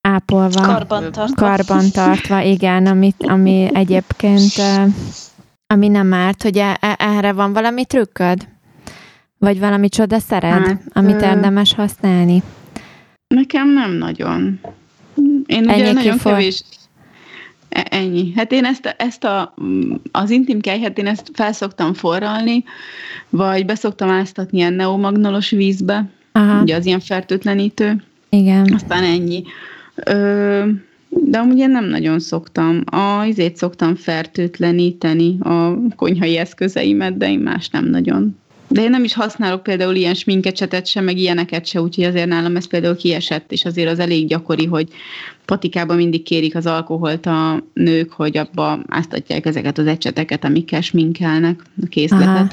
ápolva, karbantartva, karbantartva igen, amit, ami egyébként ami nem árt, hogy e, erre van valami trükköd? Vagy valami csoda szered, hát, amit érdemes használni? Nekem nem nagyon. Én ugye Ennyi nagyon kifor... kevés... E, ennyi. Hát én ezt, ezt a, az intim kejhet én ezt felszoktam forralni, vagy beszoktam áztatni ilyen neomagnolos vízbe, Aha. ugye az ilyen fertőtlenítő. Igen. Aztán ennyi. Ö, de amúgy én nem nagyon szoktam. A izét szoktam fertőtleníteni, a konyhai eszközeimet, de én más nem nagyon. De én nem is használok például ilyen sminkecsetet sem, meg ilyeneket se, úgyhogy azért nálam ez például kiesett, és azért az elég gyakori, hogy patikában mindig kérik az alkoholt a nők, hogy abba áztatják ezeket az ecseteket, amikkel sminkelnek a készletet. Aha.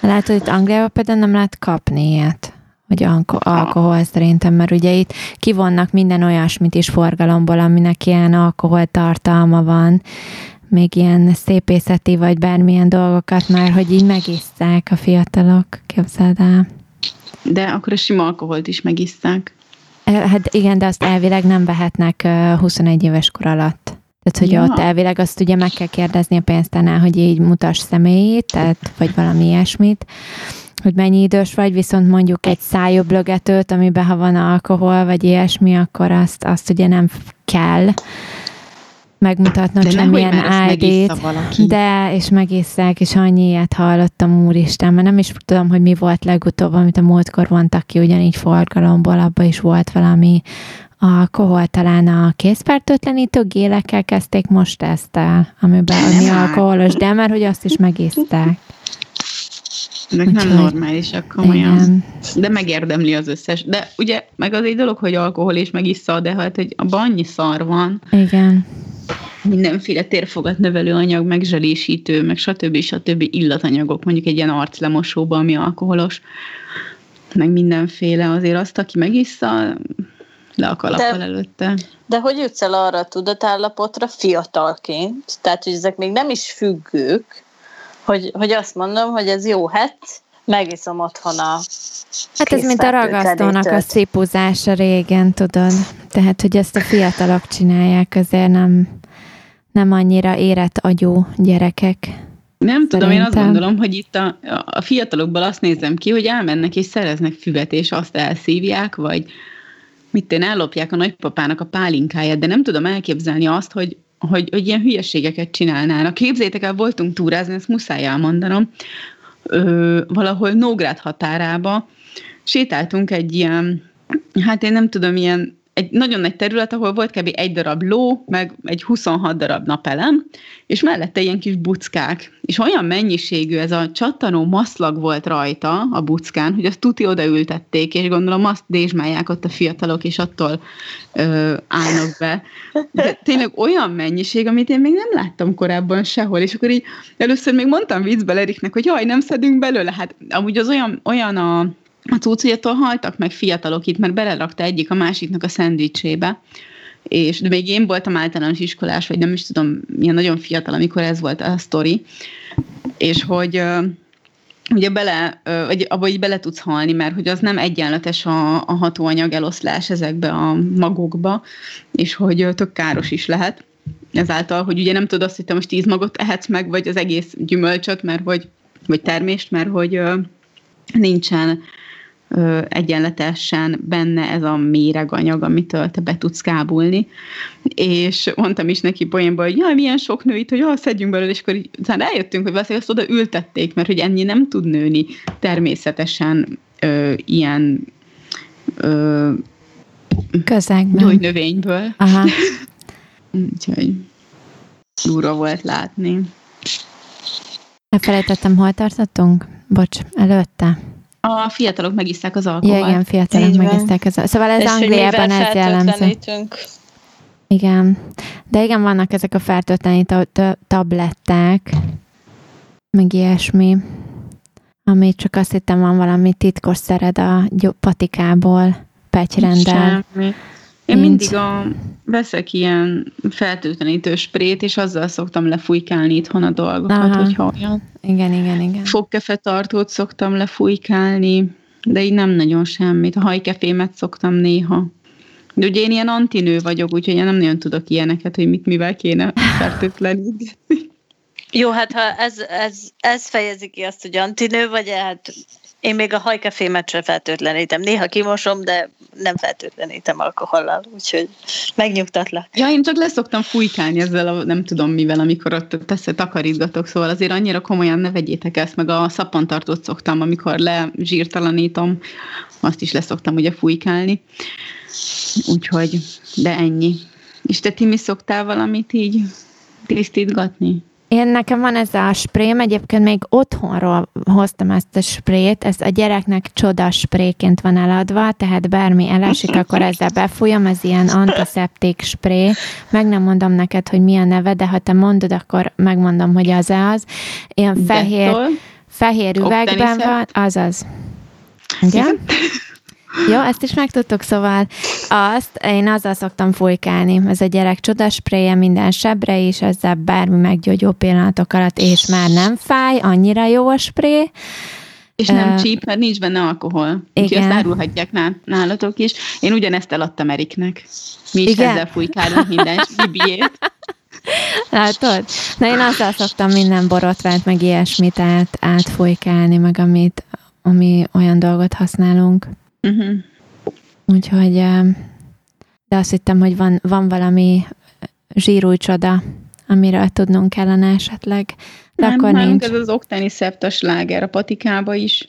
Lehet, hogy itt Angliában például nem lehet kapni ilyet hogy alko- alkohol szerintem, mert ugye itt kivonnak minden olyasmit is forgalomból, aminek ilyen alkohol tartalma van, még ilyen szépészeti vagy bármilyen dolgokat már, hogy így megisszák a fiatalok, képzeld el. De akkor a sima alkoholt is megisszák. Hát igen, de azt elvileg nem vehetnek 21 éves kor alatt. Tehát, hogy ja. ott elvileg azt ugye meg kell kérdezni a pénztárnál, hogy így mutas személyét, tehát, vagy valami ilyesmit, hogy mennyi idős vagy, viszont mondjuk egy szájöblögetőt, amiben ha van alkohol, vagy ilyesmi, akkor azt, azt ugye nem kell megmutatnom de semmilyen ID-t, de, és megisszák, és annyi ilyet hallottam, úristen, mert nem is tudom, hogy mi volt legutóbb, amit a múltkor vontak ki ugyanígy forgalomból, abban is volt valami alkohol, talán a készfertőtlenítő gélekkel kezdték most ezt el, amiben ami alkoholos, de mert hogy azt is megiszták. Ezek nem normálisak, komolyan. Igen. De megérdemli az összes. De ugye, meg az egy dolog, hogy alkohol és megissza, de hát, hogy abban annyi szar van. Igen. Mindenféle térfogat növelő anyag, megzselésítő, meg stb. stb. illatanyagok, mondjuk egy ilyen arclemosóba, ami alkoholos, meg mindenféle, azért azt, aki megissza, le a kalappal de, előtte. De hogy jutsz el arra a tudatállapotra fiatalként, tehát hogy ezek még nem is függők, hogy, hogy azt mondom, hogy ez jó, hát megiszom otthon a Hát ez mint a ragasztónak a szipuzása régen, tudod. Tehát, hogy ezt a fiatalok csinálják, azért nem, nem annyira érett agyú gyerekek. Nem tudom, Szerintem. én azt gondolom, hogy itt a, a fiatalokból azt nézem ki, hogy elmennek és szereznek füvet, és azt elszívják, vagy mit én ellopják a nagypapának a pálinkáját, de nem tudom elképzelni azt, hogy, hogy, hogy ilyen hülyeségeket csinálnának. Képzétek el, voltunk túrázni, ezt muszáj elmondanom, ö, valahol Nógrád határába, sétáltunk egy ilyen, hát én nem tudom, ilyen egy nagyon nagy terület, ahol volt kb. egy darab ló, meg egy 26 darab napelem, és mellette ilyen kis buckák. És olyan mennyiségű ez a csattanó maszlag volt rajta a buckán, hogy azt tuti odaültették, és gondolom azt dézsmálják ott a fiatalok, és attól ö, állnak be. De tényleg olyan mennyiség, amit én még nem láttam korábban sehol, és akkor így először még mondtam viccbe Leriknek, hogy jaj, nem szedünk belőle, hát amúgy az olyan, olyan a a cucujától haltak meg fiatalok itt, mert belerakta egyik a másiknak a szendvicsébe, és de még én voltam általános iskolás, vagy nem is tudom, milyen nagyon fiatal, amikor ez volt a sztori, és hogy ugye bele, vagy abba így bele tudsz halni, mert hogy az nem egyenletes a, a hatóanyag eloszlás ezekbe a magokba, és hogy tök káros is lehet. Ezáltal, hogy ugye nem tudod azt, hogy te most tíz magot ehetsz meg, vagy az egész gyümölcsöt, mert hogy, vagy termést, mert hogy nincsen egyenletesen benne ez a méreganyag, amitől te be tudsz kábulni. És mondtam is neki poénban, hogy jaj, milyen sok nő itt, hogy ah, szedjünk belőle, és akkor így, eljöttünk, hogy valószínűleg azt oda ültették, mert hogy ennyi nem tud nőni természetesen ö, ilyen ö, Közegben. növényből. Aha. Úgyhogy durva volt látni. Elfelejtettem, hol tartottunk? Bocs, előtte. A fiatalok megiszták az alkoholt. Ja, igen, fiatalok megiszták az alkoholt. Szóval ez És Angliában ez jellemző. Igen. De igen, vannak ezek a fertőtlenítő tabletták, meg ilyesmi, ami csak azt hittem van valami titkos szered a patikából, pegyrendel. Semmi. Én Nincs. mindig a, veszek ilyen fertőtlenítő sprét, és azzal szoktam lefújkálni itthon a dolgokat, Aha. hogyha olyan. Igen, igen, igen. Fogkefetartót szoktam lefújkálni, de így nem nagyon semmit. A hajkefémet szoktam néha. De ugye én ilyen antinő vagyok, úgyhogy én nem nagyon tudok ilyeneket, hogy mit mivel kéne fertőtleníteni. Jó, hát ha ez, ez, ez fejezi ki azt, hogy antinő vagy, hát én még a hajkefémet sem fertőtlenítem. Néha kimosom, de nem fertőtlenítem alkohollal, úgyhogy megnyugtatlak. Ja, én csak leszoktam fújkálni ezzel a nem tudom mivel, amikor ott teszed takarítgatok, szóval azért annyira komolyan ne vegyétek ezt, meg a szappantartót szoktam, amikor lezsírtalanítom, azt is leszoktam ugye fújkálni. Úgyhogy, de ennyi. És te Timi szoktál valamit így tisztítgatni? Én nekem van ez a sprém, egyébként még otthonról hoztam ezt a sprét, ez a gyereknek csoda spréként van eladva, tehát bármi elesik, akkor ezzel befújom, ez ilyen antiszeptik spré. Meg nem mondom neked, hogy mi a neve, de ha te mondod, akkor megmondom, hogy az az. Ilyen fehér, fehér üvegben van, azaz. Igen? Jó, ezt is megtudtuk, szóval azt én azzal szoktam fújkálni. Ez a gyerek csodaspreje minden sebre is, ezzel bármi meggyógyó pillanatok alatt, és már nem fáj, annyira jó a spré. És nem uh, csíp, mert nincs benne alkohol. Igen. Úgyhogy ezt árulhatják nálatok is. Én ugyanezt eladtam Eriknek. Mi is Igen? ezzel fújkálunk minden bibiét. Látod? Na én azzal szoktam minden borotvált, meg ilyesmit át, átfújkálni, meg amit, ami olyan dolgot használunk. Uh-huh. Úgyhogy, de azt hittem, hogy van, van valami zsírúj csoda, amiről tudnunk kellene esetleg. De Nem, akkor nincs. ez az oktani szeptas láger a patikába is.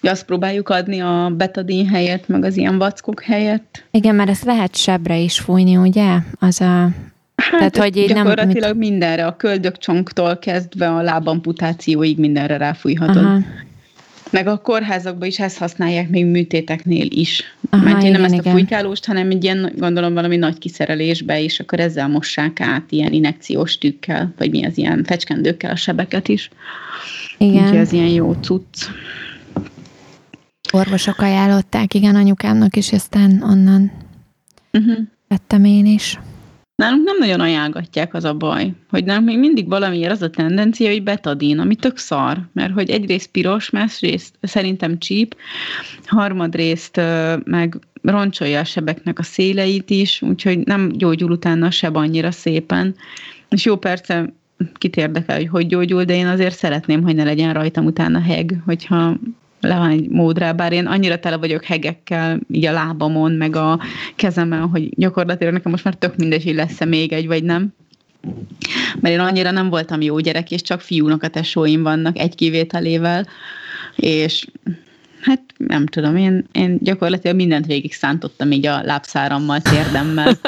Hogy azt próbáljuk adni a betadin helyett, meg az ilyen vackok helyett. Igen, mert ezt lehet sebre is fújni, ugye? Az a Hát Tehát, hogy gyakorlatilag nem, mit... mindenre, a köldökcsonktól kezdve a lábamputációig mindenre ráfújhatod. Aha. Meg a kórházakban is ezt használják még műtéteknél is. Aha, Mert nem igen, ezt a fújkálóst, hanem egy ilyen, gondolom valami nagy kiszerelésbe, és akkor ezzel mossák át ilyen inekciós tükkel, vagy mi az ilyen fecskendőkkel a sebeket is. Úgyhogy Igen, ez ilyen jó cucc. orvosok ajánlották, igen, anyukámnak is, aztán onnan Uh-huh. vettem én is. Nálunk nem nagyon ajánlgatják az a baj, hogy nálunk még mindig valamiért az a tendencia, hogy betadin, ami tök szar, mert hogy egyrészt piros, másrészt szerintem csíp, harmadrészt meg roncsolja a sebeknek a széleit is, úgyhogy nem gyógyul utána a seb annyira szépen. És jó perce kit érdekel, hogy hogy gyógyul, de én azért szeretném, hogy ne legyen rajtam utána heg, hogyha le van egy módrá, bár én annyira tele vagyok hegekkel, így a lábamon, meg a kezemen, hogy gyakorlatilag nekem most már tök mindegy, hogy lesz-e még egy, vagy nem. Mert én annyira nem voltam jó gyerek, és csak fiúnak a tesóim vannak, egy kivételével, és hát nem tudom, én, én gyakorlatilag mindent végig szántottam így a lábszárammal, térdemmel,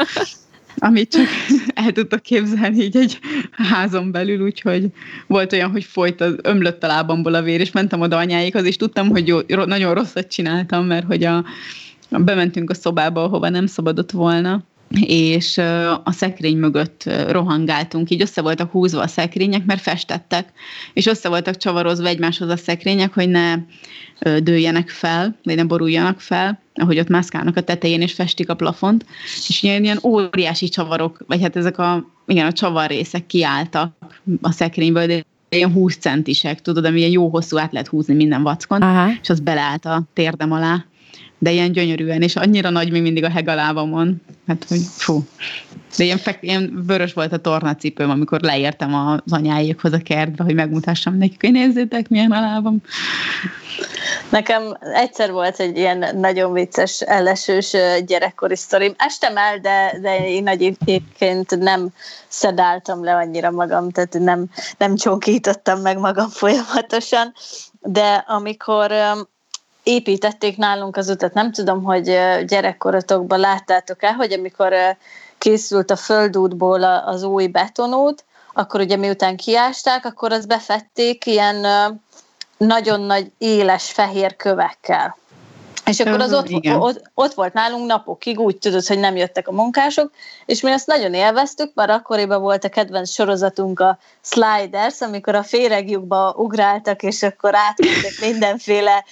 amit csak el tudtok képzelni így egy házon belül, úgyhogy volt olyan, hogy folyt, az, ömlött a lábamból a vér, és mentem oda anyáikhoz, és tudtam, hogy jó, nagyon rosszat csináltam, mert hogy a, a, bementünk a szobába, ahova nem szabadott volna, és a szekrény mögött rohangáltunk, így össze voltak húzva a szekrények, mert festettek, és össze voltak csavarozva egymáshoz a szekrények, hogy ne dőljenek fel, vagy ne boruljanak fel, ahogy ott mászkálnak a tetején, és festik a plafont, és ilyen, ilyen óriási csavarok, vagy hát ezek a, igen, a csavarrészek kiálltak a szekrényből, de ilyen 20 centisek, tudod, ami ilyen jó hosszú át lehet húzni minden vackon, Aha. és az beleállt a térdem alá, de ilyen gyönyörűen, és annyira nagy még mindig a heg a lábamon, hát hogy fú. De ilyen, fek, ilyen vörös volt a tornacipőm, amikor leértem az anyáékhoz a kertbe, hogy megmutassam nekik, hogy nézzétek, milyen a lábam. Nekem egyszer volt egy ilyen nagyon vicces, ellesős gyerekkori sztorim. Estem el, de, de én egyébként nem szedáltam le annyira magam, tehát nem, nem csonkítottam meg magam folyamatosan, de amikor építették nálunk az utat, nem tudom, hogy gyerekkoratokban láttátok-e, hogy amikor készült a földútból az új betonút, akkor ugye miután kiásták, akkor azt befették ilyen nagyon nagy éles fehér kövekkel. És akkor az ott, igen. ott, ott volt nálunk napokig, úgy tudod, hogy nem jöttek a munkások, és mi ezt nagyon élveztük, mert akkoriban volt a kedvenc sorozatunk a Sliders, amikor a féregjukba ugráltak, és akkor átmentek mindenféle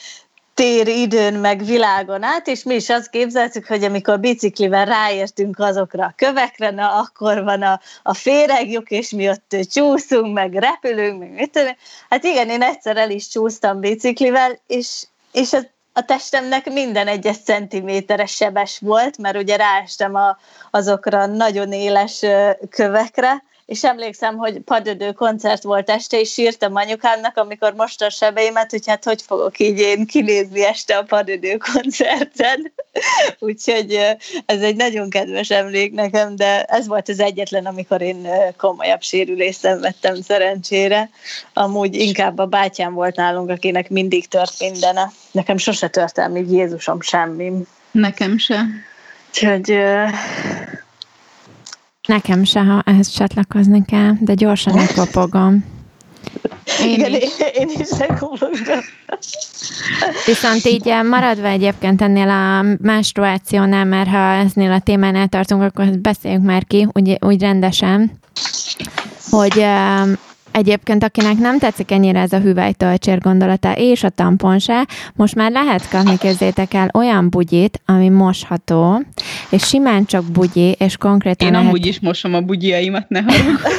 tér, időn, meg világon át, és mi is azt képzeltük, hogy amikor biciklivel ráértünk azokra a kövekre, na akkor van a, a féregjuk, és mi ott csúszunk, meg repülünk, meg mit tudom. Hát igen, én egyszer el is csúsztam biciklivel, és, és a, a testemnek minden egyes centiméteres sebes volt, mert ugye ráestem a, azokra nagyon éles kövekre, és emlékszem, hogy padödő koncert volt este, és sírtam anyukámnak, amikor most a sebeimet, hogy hát hogy fogok így én kinézni este a padödő koncerten. Úgyhogy ez egy nagyon kedves emlék nekem, de ez volt az egyetlen, amikor én komolyabb sérülést szenvedtem szerencsére. Amúgy inkább a bátyám volt nálunk, akinek mindig tört mindene. Nekem sose tört el még Jézusom semmi. Nekem se. Úgyhogy Nekem se, ha ehhez csatlakozni kell, de gyorsan megkopogom. Én igen, is. én, is. Viszont így eh, maradva egyébként ennél a menstruációnál, mert ha eznél a témánál tartunk, akkor beszéljünk már ki, úgy, úgy rendesen, hogy eh, egyébként akinek nem tetszik ennyire ez a hüvelytölcsér gondolata, és a tampon se, most már lehet kapni, képzétek el, olyan bugyit, ami mosható, és simán csak bugyi, és konkrétan Én lehet amúgy is mosom a bugyjaimat, ne haragudj.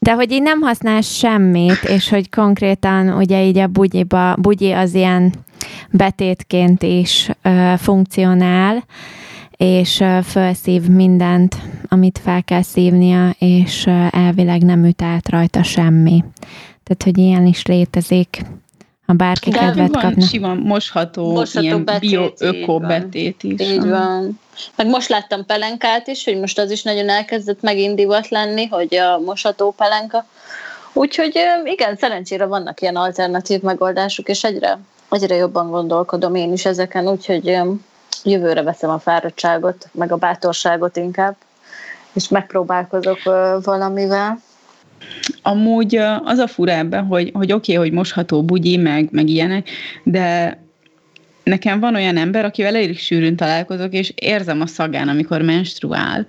De hogy így nem használ semmit, és hogy konkrétan ugye így a bugyiba, bugyi az ilyen betétként is ö, funkcionál, és felszív mindent, amit fel kell szívnia, és elvileg nem üt át rajta semmi. Tehát, hogy ilyen is létezik. Ha bárki De kedvet van kapna. sima mosható, Mosható ilyen betét, bio-öko betét is. Így van. Meg most láttam pelenkát is, hogy most az is nagyon elkezdett megint divat lenni, hogy a mosható pelenka. Úgyhogy igen, szerencsére vannak ilyen alternatív megoldások, és egyre, egyre jobban gondolkodom én is ezeken, úgyhogy jövőre veszem a fáradtságot, meg a bátorságot inkább, és megpróbálkozok valamivel. amúgy az a fura ebben, hogy, hogy oké, okay, hogy mosható bugyi, meg, meg ilyenek, de nekem van olyan ember, akivel elég sűrűn találkozok, és érzem a szagán, amikor menstruál.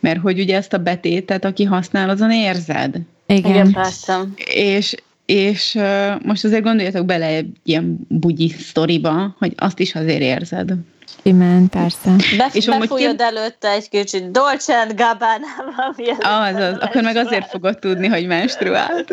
Mert hogy ugye ezt a betétet, aki használ, azon érzed. Igen, Igen persze. És, és most azért gondoljatok bele egy ilyen bugyi sztoriba, hogy azt is azért érzed. Simán, persze. Bef- és befújod ki... előtte egy kicsit Dolce Gabbana Az, az, akkor meg azért fogod tudni, hogy menstruált.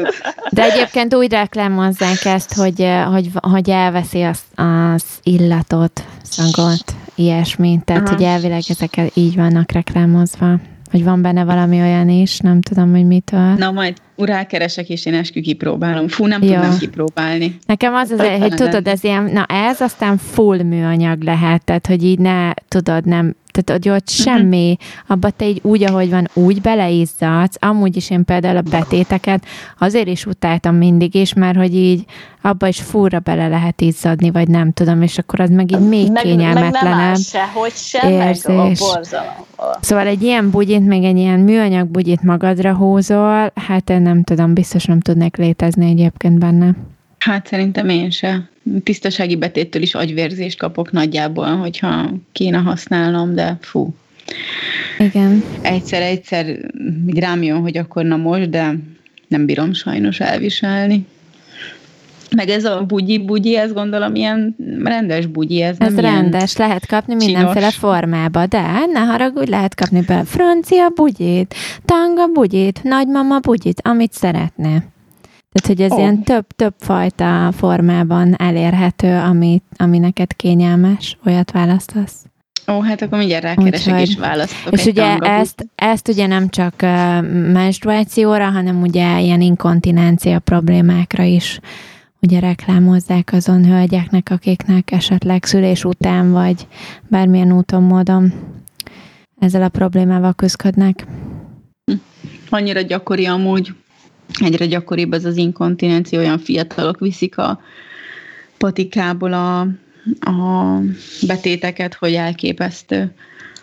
De egyébként úgy reklámozzák ezt, hogy, hogy, hogy elveszi az, az illatot, szagot, ilyesmit. Tehát, Aha. hogy elvileg ezek így vannak reklámozva. Hogy van benne valami olyan is, nem tudom, hogy mitől. Na, majd rákeresek, és én eskü kipróbálom. Fú, nem Jó. tudnám kipróbálni. Nekem az az, hogy tudod, ez ilyen, na ez aztán full műanyag lehet, tehát hogy így ne, tudod, nem, tehát hogy ott mhm. semmi, uh-huh. abba te így úgy, ahogy van, úgy beleizzadsz. Amúgy is én például a betéteket azért is utáltam mindig is, mert hogy így abba is fúra bele lehet izzadni, vagy nem tudom, és akkor az meg így még meg, kényelmetlenebb. Meg nem sem, érzés. meg a borzalom. Szóval egy ilyen bugyit, meg egy ilyen műanyag bugyit magadra húzol, hát én nem tudom, biztos nem tudnék létezni egyébként benne. Hát szerintem én se. Tisztasági betéttől is agyvérzést kapok nagyjából, hogyha kéne használnom, de fú. Igen. Egyszer-egyszer rám jön, hogy akkor na most, de nem bírom sajnos elviselni. Meg ez a bugyi-bugyi, ez gondolom ilyen rendes bugyi. Ez, ez rendes, lehet kapni csinos. mindenféle formába, de ne haragudj, lehet kapni be francia bugyit, tanga bugyit, nagymama bugyit, amit szeretne. Tehát, hogy ez oh. ilyen több-több fajta formában elérhető, ami, ami neked kényelmes, olyat választasz. Ó, hát akkor mindjárt rákeresek Úgyhogy, és választok És ugye ezt, ezt ugye nem csak uh, menstruációra, hanem ugye ilyen inkontinencia problémákra is ugye reklámozzák azon hölgyeknek, akiknek esetleg szülés után, vagy bármilyen úton, módon ezzel a problémával küzdködnek. Hm. Annyira gyakori amúgy, egyre gyakoribb ez az inkontinencia, olyan fiatalok viszik a patikából a, a betéteket, hogy elképesztő.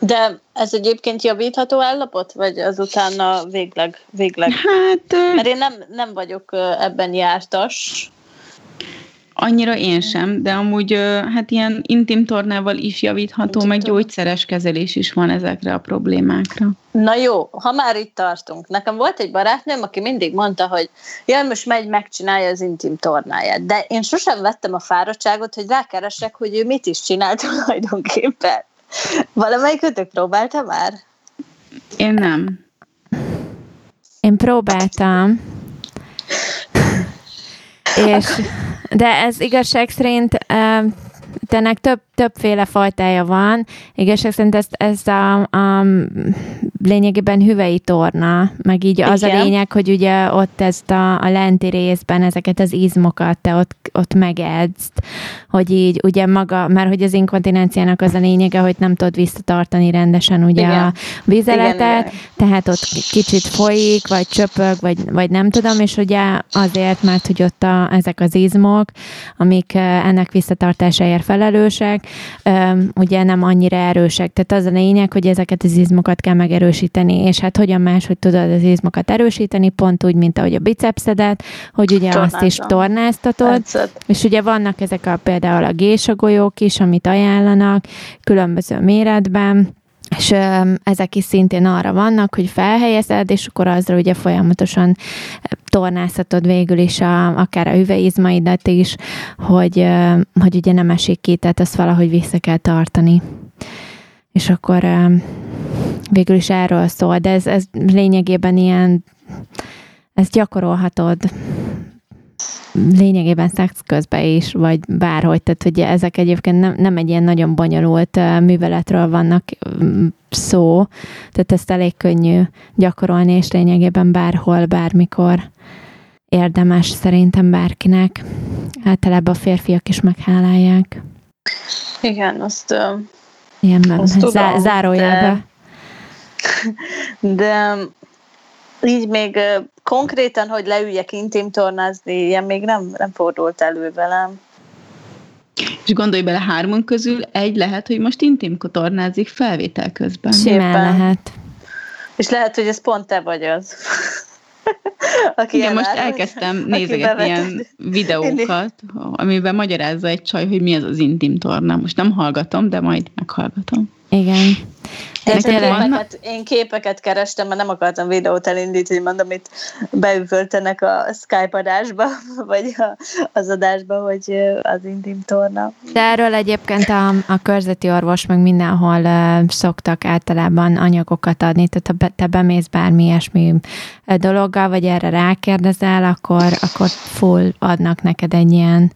De ez egyébként javítható állapot, vagy azután a végleg? végleg? Hát... Mert én nem, nem vagyok ebben jártas, Annyira én sem, de amúgy hát ilyen intim tornával is javítható, intim meg gyógyszeres kezelés is van ezekre a problémákra. Na jó, ha már itt tartunk. Nekem volt egy barátnőm, aki mindig mondta, hogy jaj, most megy, megcsinálja az intim tornáját. De én sosem vettem a fáradtságot, hogy rákeresek, hogy ő mit is csinált tulajdonképpen. Valamelyikőtök próbálta már? Én nem. Én próbáltam. És de ez igazság szerint ennek több, többféle fajtája van. Igazság szerint ez, ez a, a lényegében hüvei torna, meg így Igen. az a lényeg, hogy ugye ott ezt a, a lenti részben ezeket az izmokat te ott, ott megedzd, hogy így ugye maga, mert hogy az inkontinenciának az a lényege, hogy nem tudod visszatartani rendesen ugye Igen. a vizeletet, Igen, tehát ott kicsit folyik, vagy csöpög, vagy, vagy nem tudom, és ugye azért, mert hogy ott a, ezek az izmok, amik ennek visszatartásáért felelősek, ugye nem annyira erősek. Tehát az a lényeg, hogy ezeket az izmokat kell megerősíteni, és hát hogyan más, hogy tudod az izmokat erősíteni, pont úgy, mint ahogy a bicepszedet, hogy ugye Tornázom. azt is tornáztatod, Tetszett. és ugye vannak ezek a például a gésagolyók is, amit ajánlanak különböző méretben, és ezek is szintén arra vannak, hogy felhelyezed, és akkor azra ugye folyamatosan tornázhatod végül is a, akár a hüveizmaidat is, hogy, hogy ugye nem esik ki, tehát ezt valahogy vissza kell tartani. És akkor végül is erről szól, de ez, ez lényegében ilyen, ezt gyakorolhatod lényegében szex közben is, vagy bárhogy, tehát hogy ezek egyébként nem, nem egy ilyen nagyon bonyolult műveletről vannak szó, tehát ezt elég könnyű gyakorolni, és lényegében bárhol, bármikor érdemes szerintem bárkinek. Általában a férfiak is meghálálják. Igen, azt Ilyen, azt tudom, zárójelbe. De, de így még konkrétan, hogy leüljek intim tornázni, ilyen még nem, nem fordult elő velem. És gondolj bele, hármunk közül egy lehet, hogy most intim tornázik felvétel közben. Simán lehet. És lehet, hogy ez pont te vagy az. aki Igen, most elkezdtem nézegetni ilyen videókat, amiben magyarázza egy csaj, hogy mi ez az intim torna. Most nem hallgatom, de majd meghallgatom. Igen. De Én, képeket, én képeket kerestem, mert nem akartam videót elindítani, mondom, itt beüvöltenek a Skype adásba, vagy a, az adásba, hogy az intim torna. De erről egyébként a, a körzeti orvos meg mindenhol uh, szoktak általában anyagokat adni, tehát ha be, te bemész bármi ilyesmi dologgal, vagy erre rákérdezel, akkor, akkor full adnak neked egy ilyen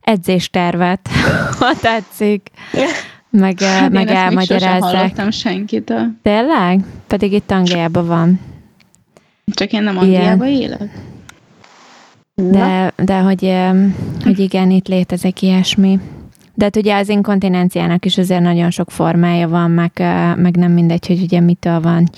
edzéstervet, ha tetszik, meg, Hát meg én elmagyarázzák. hallottam senkitől. Tényleg? Pedig itt Angliában van. Csak én nem Ilyen. Angliában élek. De, de hogy, hogy igen, itt létezik ilyesmi. De hát ugye az inkontinenciának is azért nagyon sok formája van, meg, meg nem mindegy, hogy ugye mitől van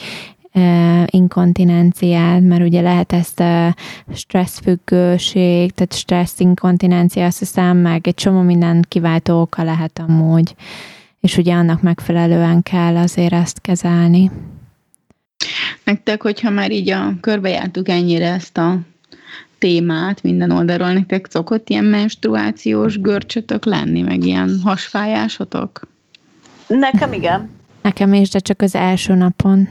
inkontinenciád, mert ugye lehet ezt ö, stresszfüggőség, tehát stressz inkontinencia, azt hiszem, meg egy csomó minden kiváltó oka lehet amúgy, és ugye annak megfelelően kell azért ezt kezelni. Nektek, hogyha már így a körbejártuk ennyire ezt a témát minden oldalról, nektek szokott ilyen menstruációs görcsötök lenni, meg ilyen hasfájásotok? Nekem igen. Nekem is, de csak az első napon.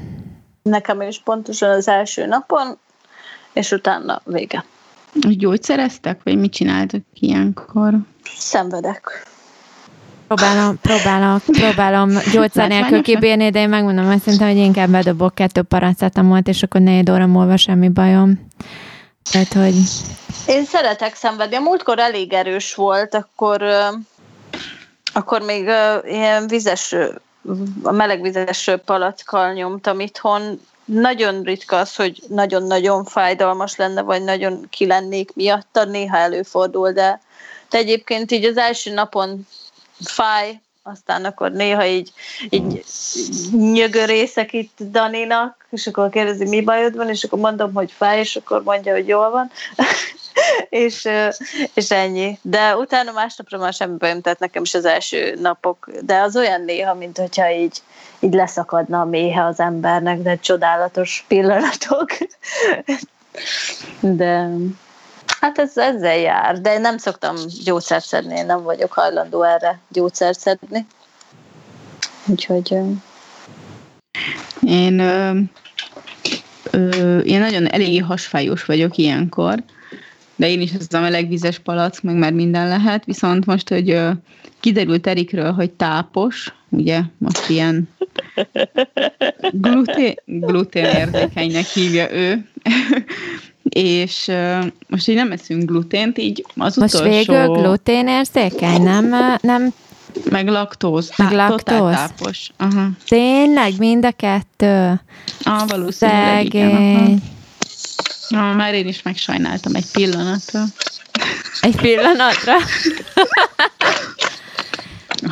Nekem is pontosan az első napon, és utána vége. Gyógyszereztek, vagy mit csináltak ilyenkor? Szenvedek. Próbálom, próbálom, próbálom gyógyszer nélkül kibírni, de én megmondom őszintén, hogy inkább bedobok kettő paracetamot, és akkor négy óra múlva semmi bajom. Tehát, hogy Én szeretek szenvedni. A múltkor elég erős volt, akkor, akkor még ilyen vizes, a melegvizes palackkal nyomtam itthon. Nagyon ritka az, hogy nagyon-nagyon fájdalmas lenne, vagy nagyon kilennék miatta, néha előfordul, de, de egyébként így az első napon fáj, aztán akkor néha így, így nyögörészek itt Daninak, és akkor kérdezi, mi bajod van, és akkor mondom, hogy fáj, és akkor mondja, hogy jól van. és, és ennyi. De utána másnapra már semmi bajom, tehát nekem is az első napok, de az olyan néha, mint hogyha így, így leszakadna a méhe az embernek, de csodálatos pillanatok. de hát ez ezzel jár, de én nem szoktam gyógyszert szedni, én nem vagyok hajlandó erre gyógyszert szedni. Úgyhogy Én, ö, ö, én nagyon eléggé hasfájós vagyok ilyenkor, de én is az a melegvizes palack, meg már minden lehet, viszont most, hogy ö, kiderült Erikről, hogy tápos, ugye most ilyen glutén, gluténérzékenynek hívja ő, és ö, most így nem eszünk glutént, így az most utolsó... végül gluténérzékeny, nem, nem Meg laktóz. Meg Tá- laktóz? tápos. Aha. tényleg mind a kettő. Ah, valószínűleg igen. aha. Szegény. Ah, már én is megsajnáltam egy pillanatra. Egy pillanatra.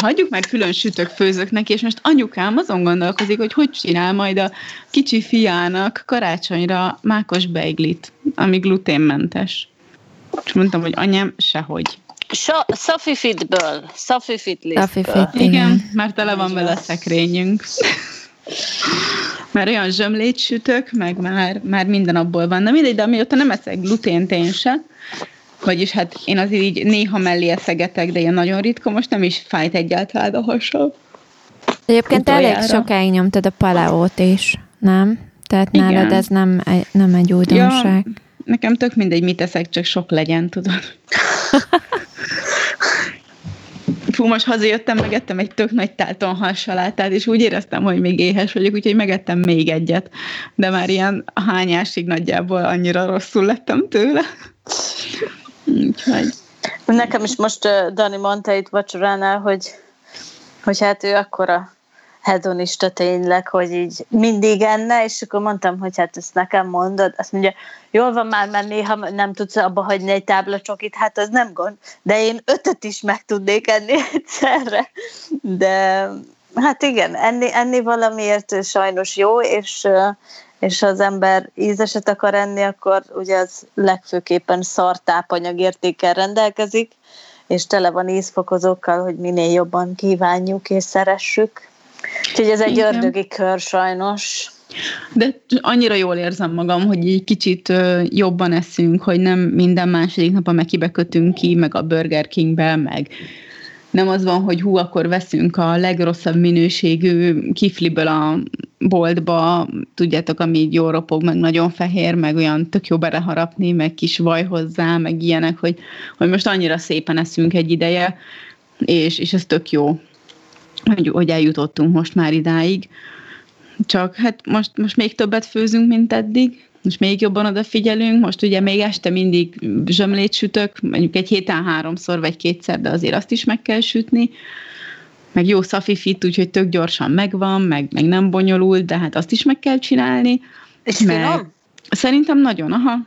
Hagyjuk már külön sütök, főzök neki, és most anyukám azon gondolkozik, hogy hogy csinál majd a kicsi fiának karácsonyra mákos beiglit, ami gluténmentes. És mondtam, hogy anyám, sehogy. Safifitből, Safifit Safifit. Igen. Igen, már tele van vele a szekrényünk. Már olyan zsömlét sütök, meg már, már minden abból van. Na mindegy, de amióta nem eszek glutént én se, vagyis hát én azért így néha mellé eszegetek, de ilyen nagyon ritka, most nem is fájt egyáltalán a hasam. Egyébként Utoljára. elég sokáig nyomtad a paleót is, nem? Tehát Igen. nálad ez nem, nem egy újdonság. Nekem tök mindegy, mit eszek, csak sok legyen, tudod. Fú, most hazajöttem, megettem egy tök nagy tálton halsalátát, és úgy éreztem, hogy még éhes vagyok, úgyhogy megettem még egyet. De már ilyen hányásig nagyjából annyira rosszul lettem tőle. Úgyhogy. Nekem is most Dani mondta itt vacsoránál, hogy, hogy hát ő akkora hedonista tényleg, hogy így mindig enne, és akkor mondtam, hogy hát ezt nekem mondod, azt mondja, jól van már, mert néha nem tudsz abba hagyni egy tábla csokit, hát az nem gond, de én ötöt is meg tudnék enni egyszerre, de hát igen, enni, enni valamiért sajnos jó, és, és az ember ízeset akar enni, akkor ugye az legfőképpen szar tápanyag értékkel rendelkezik, és tele van ízfokozókkal, hogy minél jobban kívánjuk és szeressük. Úgyhogy ez egy Igen. ördögi kör sajnos. De annyira jól érzem magam, hogy egy kicsit jobban eszünk, hogy nem minden második nap a Mekibe kötünk ki, meg a Burger Kingbe, meg nem az van, hogy hú, akkor veszünk a legrosszabb minőségű kifliből a boltba, tudjátok, ami így jó ropog, meg nagyon fehér, meg olyan tök jó beleharapni, meg kis vaj hozzá, meg ilyenek, hogy, hogy most annyira szépen eszünk egy ideje, és, és ez tök jó, hogy, hogy eljutottunk most már idáig. Csak hát most, most még többet főzünk, mint eddig, most még jobban odafigyelünk, most ugye még este mindig zsömlét sütök, mondjuk egy héten háromszor vagy kétszer, de azért azt is meg kell sütni, meg jó szafifit, úgyhogy tök gyorsan megvan, meg, meg nem bonyolult, de hát azt is meg kell csinálni. És meg, finom? Szerintem nagyon, aha.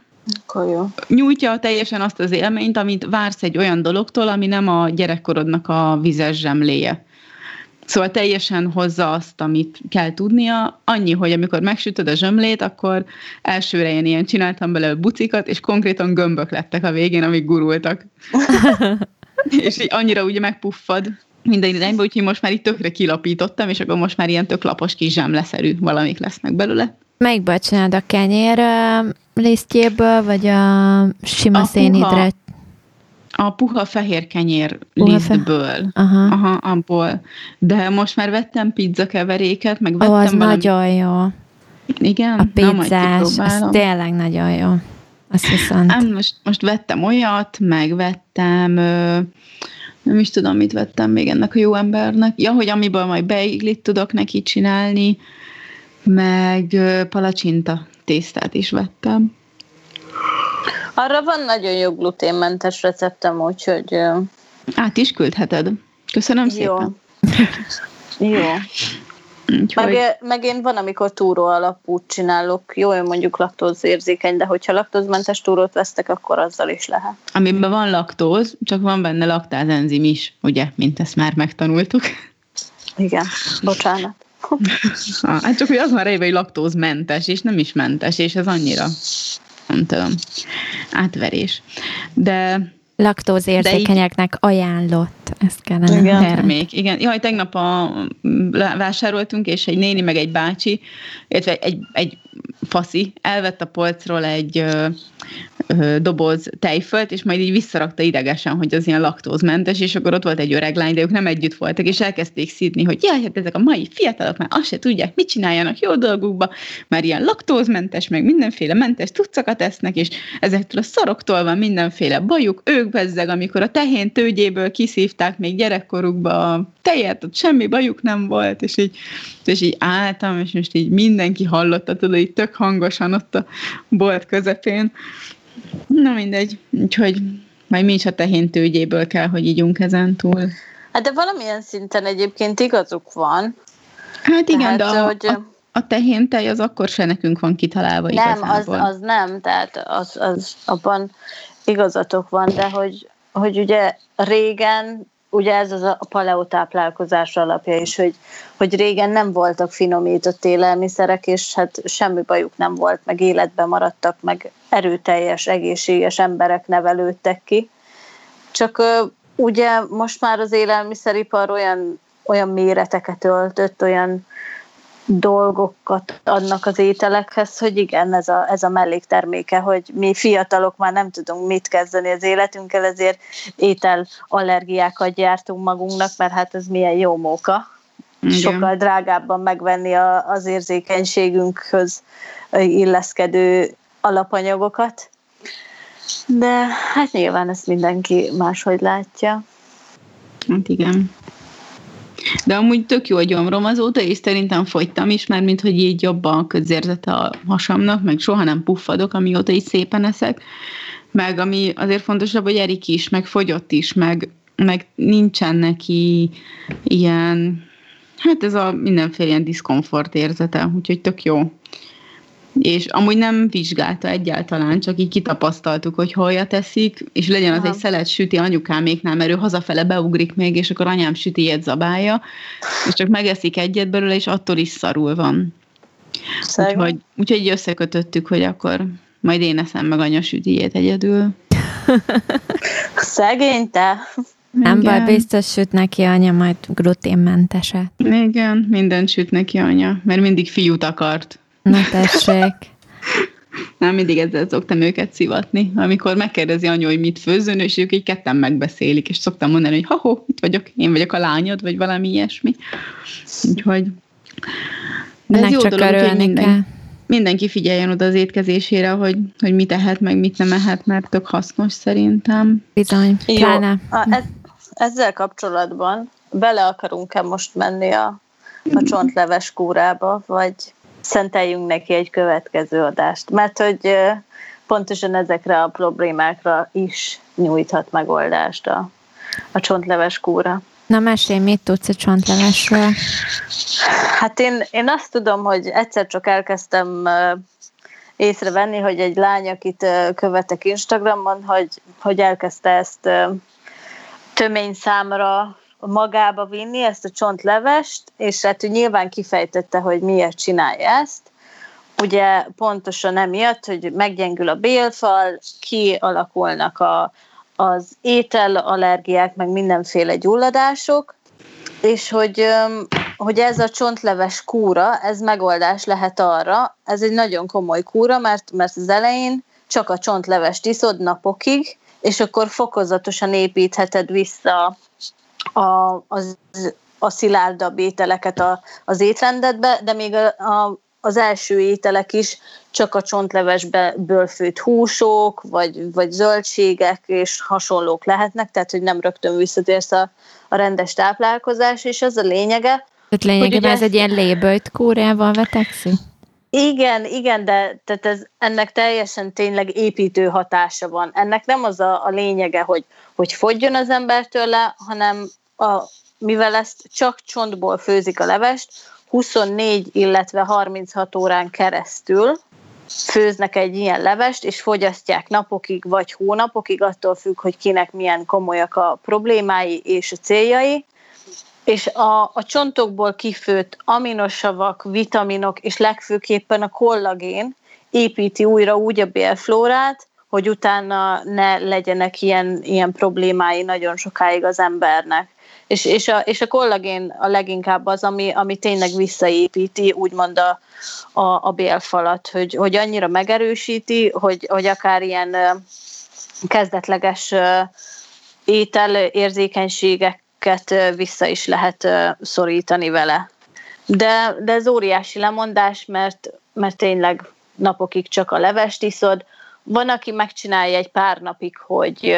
Akkor jó. Nyújtja teljesen azt az élményt, amit vársz egy olyan dologtól, ami nem a gyerekkorodnak a vizes zsemléje. Szóval teljesen hozza azt, amit kell tudnia. Annyi, hogy amikor megsütöd a zsömlét, akkor elsőre én ilyen csináltam belőle bucikat, és konkrétan gömbök lettek a végén, amik gurultak. és így annyira ugye megpuffad minden irányba, úgyhogy most már itt tökre kilapítottam, és akkor most már ilyen tök lapos kis zsemleszerű valamik lesznek belőle. Melyikből csinálod a kenyér lisztjéből, vagy a sima a szénhidrát? A puha fehér kenyér puha lisztből. Fe... Aha. Aha, abból. De most már vettem pizza keveréket, meg vettem Ó, az valami... nagyon jó. Igen? A pizzás, Na, az tényleg nagyon jó. Azt viszont. Ám most, most vettem olyat, meg vettem, ö, nem is tudom, mit vettem még ennek a jó embernek. Ja, hogy amiből majd beiglit tudok neki csinálni, meg palacsinta tésztát is vettem. Arra van nagyon jó gluténmentes receptem, úgyhogy... Át is küldheted. Köszönöm szépen. Jó. jó. Meg, meg én van, amikor túró alapút csinálok. Jó, én mondjuk laktózérzékeny, de hogyha laktózmentes túrót vesztek, akkor azzal is lehet. Amiben van laktóz, csak van benne laktázenzim is, ugye, mint ezt már megtanultuk. Igen, bocsánat. ah, hát csak, hogy az már éve, hogy laktózmentes, és nem is mentes, és ez annyira nem tudom, átverés. De laktózérzékenyeknek ajánlott, ezt kellene. Igen. Termék, igen. Jaj, tegnap a, vásároltunk, és egy néni meg egy bácsi, illetve egy, egy faszi elvett a polcról egy doboz tejfölt, és majd így visszarakta idegesen, hogy az ilyen laktózmentes, és akkor ott volt egy öreg lány, de ők nem együtt voltak, és elkezdték szídni, hogy jaj, hát ezek a mai fiatalok már azt se tudják, mit csináljanak jó dolgukba, már ilyen laktózmentes, meg mindenféle mentes tucakat esznek, és ezektől a szaroktól van mindenféle bajuk, ők bezzeg, amikor a tehén tőgyéből kiszívták még gyerekkorukba a tejet, ott semmi bajuk nem volt, és így, és így álltam, és most így mindenki hallotta, tudod, így tök hangosan ott a bolt közepén, Na mindegy, úgyhogy majd mi is a tehén tőgyéből kell, hogy ígyunk ezen túl. Hát de valamilyen szinten egyébként igazuk van. Hát igen, tehát, de a, hogy... a, a tehén tej az akkor se nekünk van kitalálva Nem, az, az nem, tehát az, az abban igazatok van, de hogy, hogy ugye régen ugye ez az a paleotáplálkozás alapja is, hogy, hogy régen nem voltak finomított élelmiszerek, és hát semmi bajuk nem volt, meg életben maradtak, meg erőteljes, egészséges emberek nevelődtek ki. Csak ugye most már az élelmiszeripar olyan, olyan méreteket öltött, olyan dolgokat adnak az ételekhez, hogy igen, ez a, ez a mellékterméke, hogy mi fiatalok már nem tudunk mit kezdeni az életünkkel, ezért étel allergiákat gyártunk magunknak, mert hát ez milyen jó móka. Igen. Sokkal drágábban megvenni a, az érzékenységünkhöz illeszkedő alapanyagokat. De hát nyilván ezt mindenki máshogy látja. Hát igen. De amúgy tök jó a gyomrom azóta, és szerintem fogytam is, mert mint hogy így jobb a közérzete a hasamnak, meg soha nem puffadok, amióta így szépen eszek. Meg ami azért fontosabb, hogy Erik is, meg fogyott is, meg, meg nincsen neki ilyen, hát ez a mindenféle ilyen diszkomfort érzete, úgyhogy tök jó és amúgy nem vizsgálta egyáltalán, csak így kitapasztaltuk, hogy holja teszik, és legyen az Aha. egy szelet süti anyukáméknál, mert ő hazafele beugrik még, és akkor anyám süti zabálja, és csak megeszik egyet belőle, és attól is szarul van. Úgyhogy, úgyhogy így összekötöttük, hogy akkor majd én eszem meg anya sütijét egyedül. Szegény te! Nem baj, biztos süt neki anya majd gluténmenteset. Igen, minden süt neki anya, mert mindig fiút akart Na tessék. Nem, mindig ezzel szoktam őket szivatni. Amikor megkérdezi anyu, hogy mit főzön, és ők így ketten megbeszélik, és szoktam mondani, hogy ha-ho, itt vagyok, én vagyok a lányod, vagy valami ilyesmi. Úgyhogy... De ez jó csak dolog, hogy minden, kell. mindenki figyeljen oda az étkezésére, hogy, hogy mit ehet, meg mit nem ehet, mert tök hasznos szerintem. Bizony, Jó. A, ez, ezzel kapcsolatban bele akarunk-e most menni a, a csontleves kúrába, vagy szenteljünk neki egy következő adást, mert hogy pontosan ezekre a problémákra is nyújthat megoldást a, a csontleves kúra. Na mesélj, mit tudsz a csontlevesről? Hát én, én azt tudom, hogy egyszer csak elkezdtem észrevenni, hogy egy lány, akit követek Instagramon, hogy, hogy elkezdte ezt tömény számra magába vinni ezt a csontlevest, és hát ő nyilván kifejtette, hogy miért csinálja ezt. Ugye pontosan emiatt, hogy meggyengül a bélfal, kialakulnak a, az ételallergiák, meg mindenféle gyulladások, és hogy, hogy ez a csontleves kúra, ez megoldás lehet arra, ez egy nagyon komoly kúra, mert, mert az elején csak a csontlevest iszod napokig, és akkor fokozatosan építheted vissza a, az, a szilárdabb ételeket a, az étrendedbe, de még a, a, az első ételek is csak a csontlevesből főtt húsok, vagy, vagy zöldségek és hasonlók lehetnek, tehát hogy nem rögtön visszatérsz a, a rendes táplálkozás, és ez a lényege. Tehát lényegében ez egy ilyen léböjt kúrával vetekszi? Igen, igen, de tehát ez, ennek teljesen tényleg építő hatása van. Ennek nem az a, a lényege, hogy, hogy fogjon az ember tőle, hanem a, mivel ezt csak csontból főzik a levest, 24, illetve 36 órán keresztül főznek egy ilyen levest, és fogyasztják napokig vagy hónapokig, attól függ, hogy kinek milyen komolyak a problémái és a céljai, és a, a csontokból kifőtt aminosavak, vitaminok, és legfőképpen a kollagén építi újra úgy a bélflórát, hogy utána ne legyenek ilyen, ilyen problémái nagyon sokáig az embernek. És, és, a, és a kollagén a leginkább az, ami, ami tényleg visszaépíti, úgymond a, a, a bélfalat, hogy, hogy annyira megerősíti, hogy, hogy akár ilyen kezdetleges étel érzékenységeket vissza is lehet szorítani vele. De, de ez óriási lemondás, mert, mert tényleg napokig csak a levest iszod. Van, aki megcsinálja egy pár napig, hogy,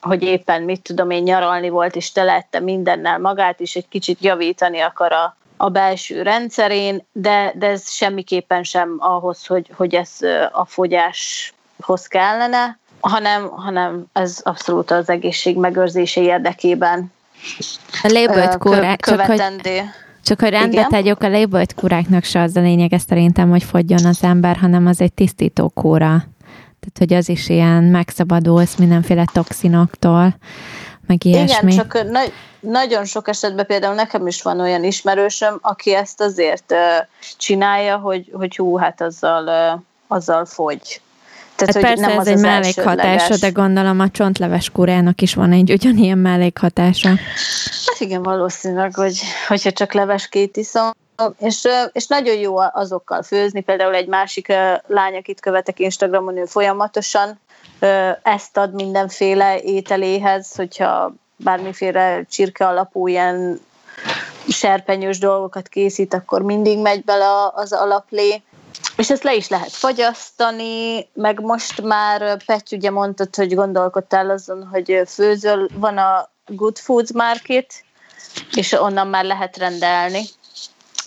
hogy éppen mit tudom én nyaralni volt, és telette mindennel magát, és egy kicsit javítani akar a, a belső rendszerén, de, de ez semmiképpen sem ahhoz, hogy, hogy ez a fogyáshoz kellene, hanem, hanem ez abszolút az egészség megőrzése érdekében a labelt kórák, csak csak hogy rendbe tegyük, a labelt kóráknak se az a lényeg, ezt szerintem, hogy fogjon az ember, hanem az egy tisztító kóra. Tehát, hogy az is ilyen megszabadulsz mindenféle toxinoktól, meg ilyesmi. Igen, csak na- nagyon sok esetben például nekem is van olyan ismerősöm, aki ezt azért uh, csinálja, hogy, hogy hú, hát azzal, uh, azzal fogy. Tehát, hát persze nem ez egy mellékhatása, de gondolom a csontleves kurának is van egy ugyanilyen mellékhatása. Hát igen, valószínűleg, hogy, hogyha csak leveskét iszom, és, és nagyon jó azokkal főzni, például egy másik lány, akit követek Instagramon, ő folyamatosan ezt ad mindenféle ételéhez, hogyha bármiféle csirke alapú ilyen serpenyős dolgokat készít, akkor mindig megy bele az alaplé. És ezt le is lehet fagyasztani, meg most már Petty ugye mondtad, hogy gondolkodtál azon, hogy főzöl, van a Good Foods Market, és onnan már lehet rendelni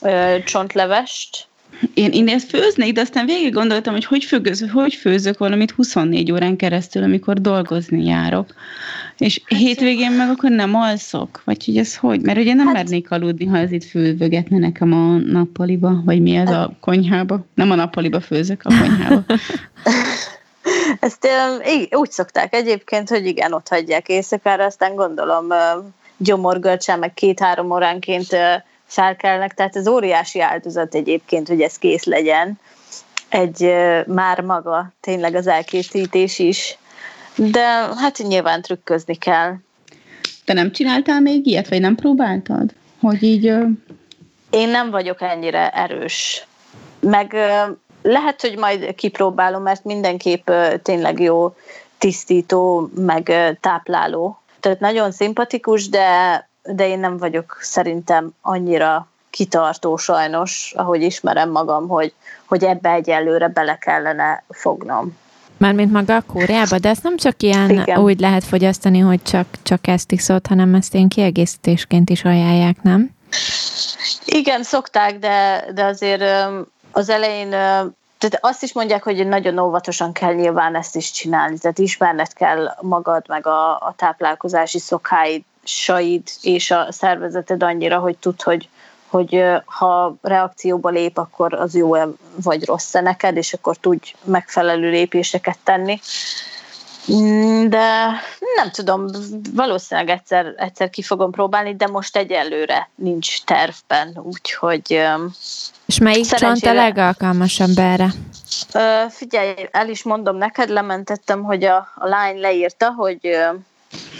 ö, csontlevest. Én, én ezt főznék, de aztán végig gondoltam, hogy hogy, főzök, hogy főzök valamit 24 órán keresztül, amikor dolgozni járok. És hát hétvégén meg akkor nem alszok? Vagy hogy ez hogy? Mert ugye nem hát, mernék aludni, ha ez itt fővögetne nekem a nappaliba, vagy mi ez hát, a konyhába. Nem a nappaliba főzök, a konyhába. Ezt úgy szokták egyébként, hogy igen, ott hagyják éjszakára, aztán gondolom gyomorgörcsel, meg két-három óránként felkelnek, tehát ez óriási áldozat egyébként, hogy ez kész legyen. Egy már maga, tényleg az elkészítés is. De hát nyilván trükközni kell. Te nem csináltál még ilyet, vagy nem próbáltad? Hogy így... Én nem vagyok ennyire erős meg lehet, hogy majd kipróbálom, mert mindenképp tényleg jó tisztító, meg tápláló. Tehát nagyon szimpatikus, de, de én nem vagyok szerintem annyira kitartó sajnos, ahogy ismerem magam, hogy, hogy ebbe egyelőre bele kellene fognom. Mármint maga a kóriába, de ezt nem csak ilyen Igen. úgy lehet fogyasztani, hogy csak, csak ezt iszod, hanem ezt én kiegészítésként is ajánlják, nem? Igen, szokták, de, de azért az elején tehát azt is mondják, hogy nagyon óvatosan kell nyilván ezt is csinálni, tehát ismerned kell magad, meg a, a táplálkozási szokáid, said és a szervezeted annyira, hogy tud, hogy, hogy ha reakcióba lép, akkor az jó vagy rossz neked, és akkor tudj megfelelő lépéseket tenni. Mm, de nem tudom, valószínűleg egyszer, egyszer ki fogom próbálni, de most egyelőre nincs tervben, úgyhogy... És melyik csont a legalkalmasabb erre? Figyelj, el is mondom neked, lementettem, hogy a, a lány leírta, hogy,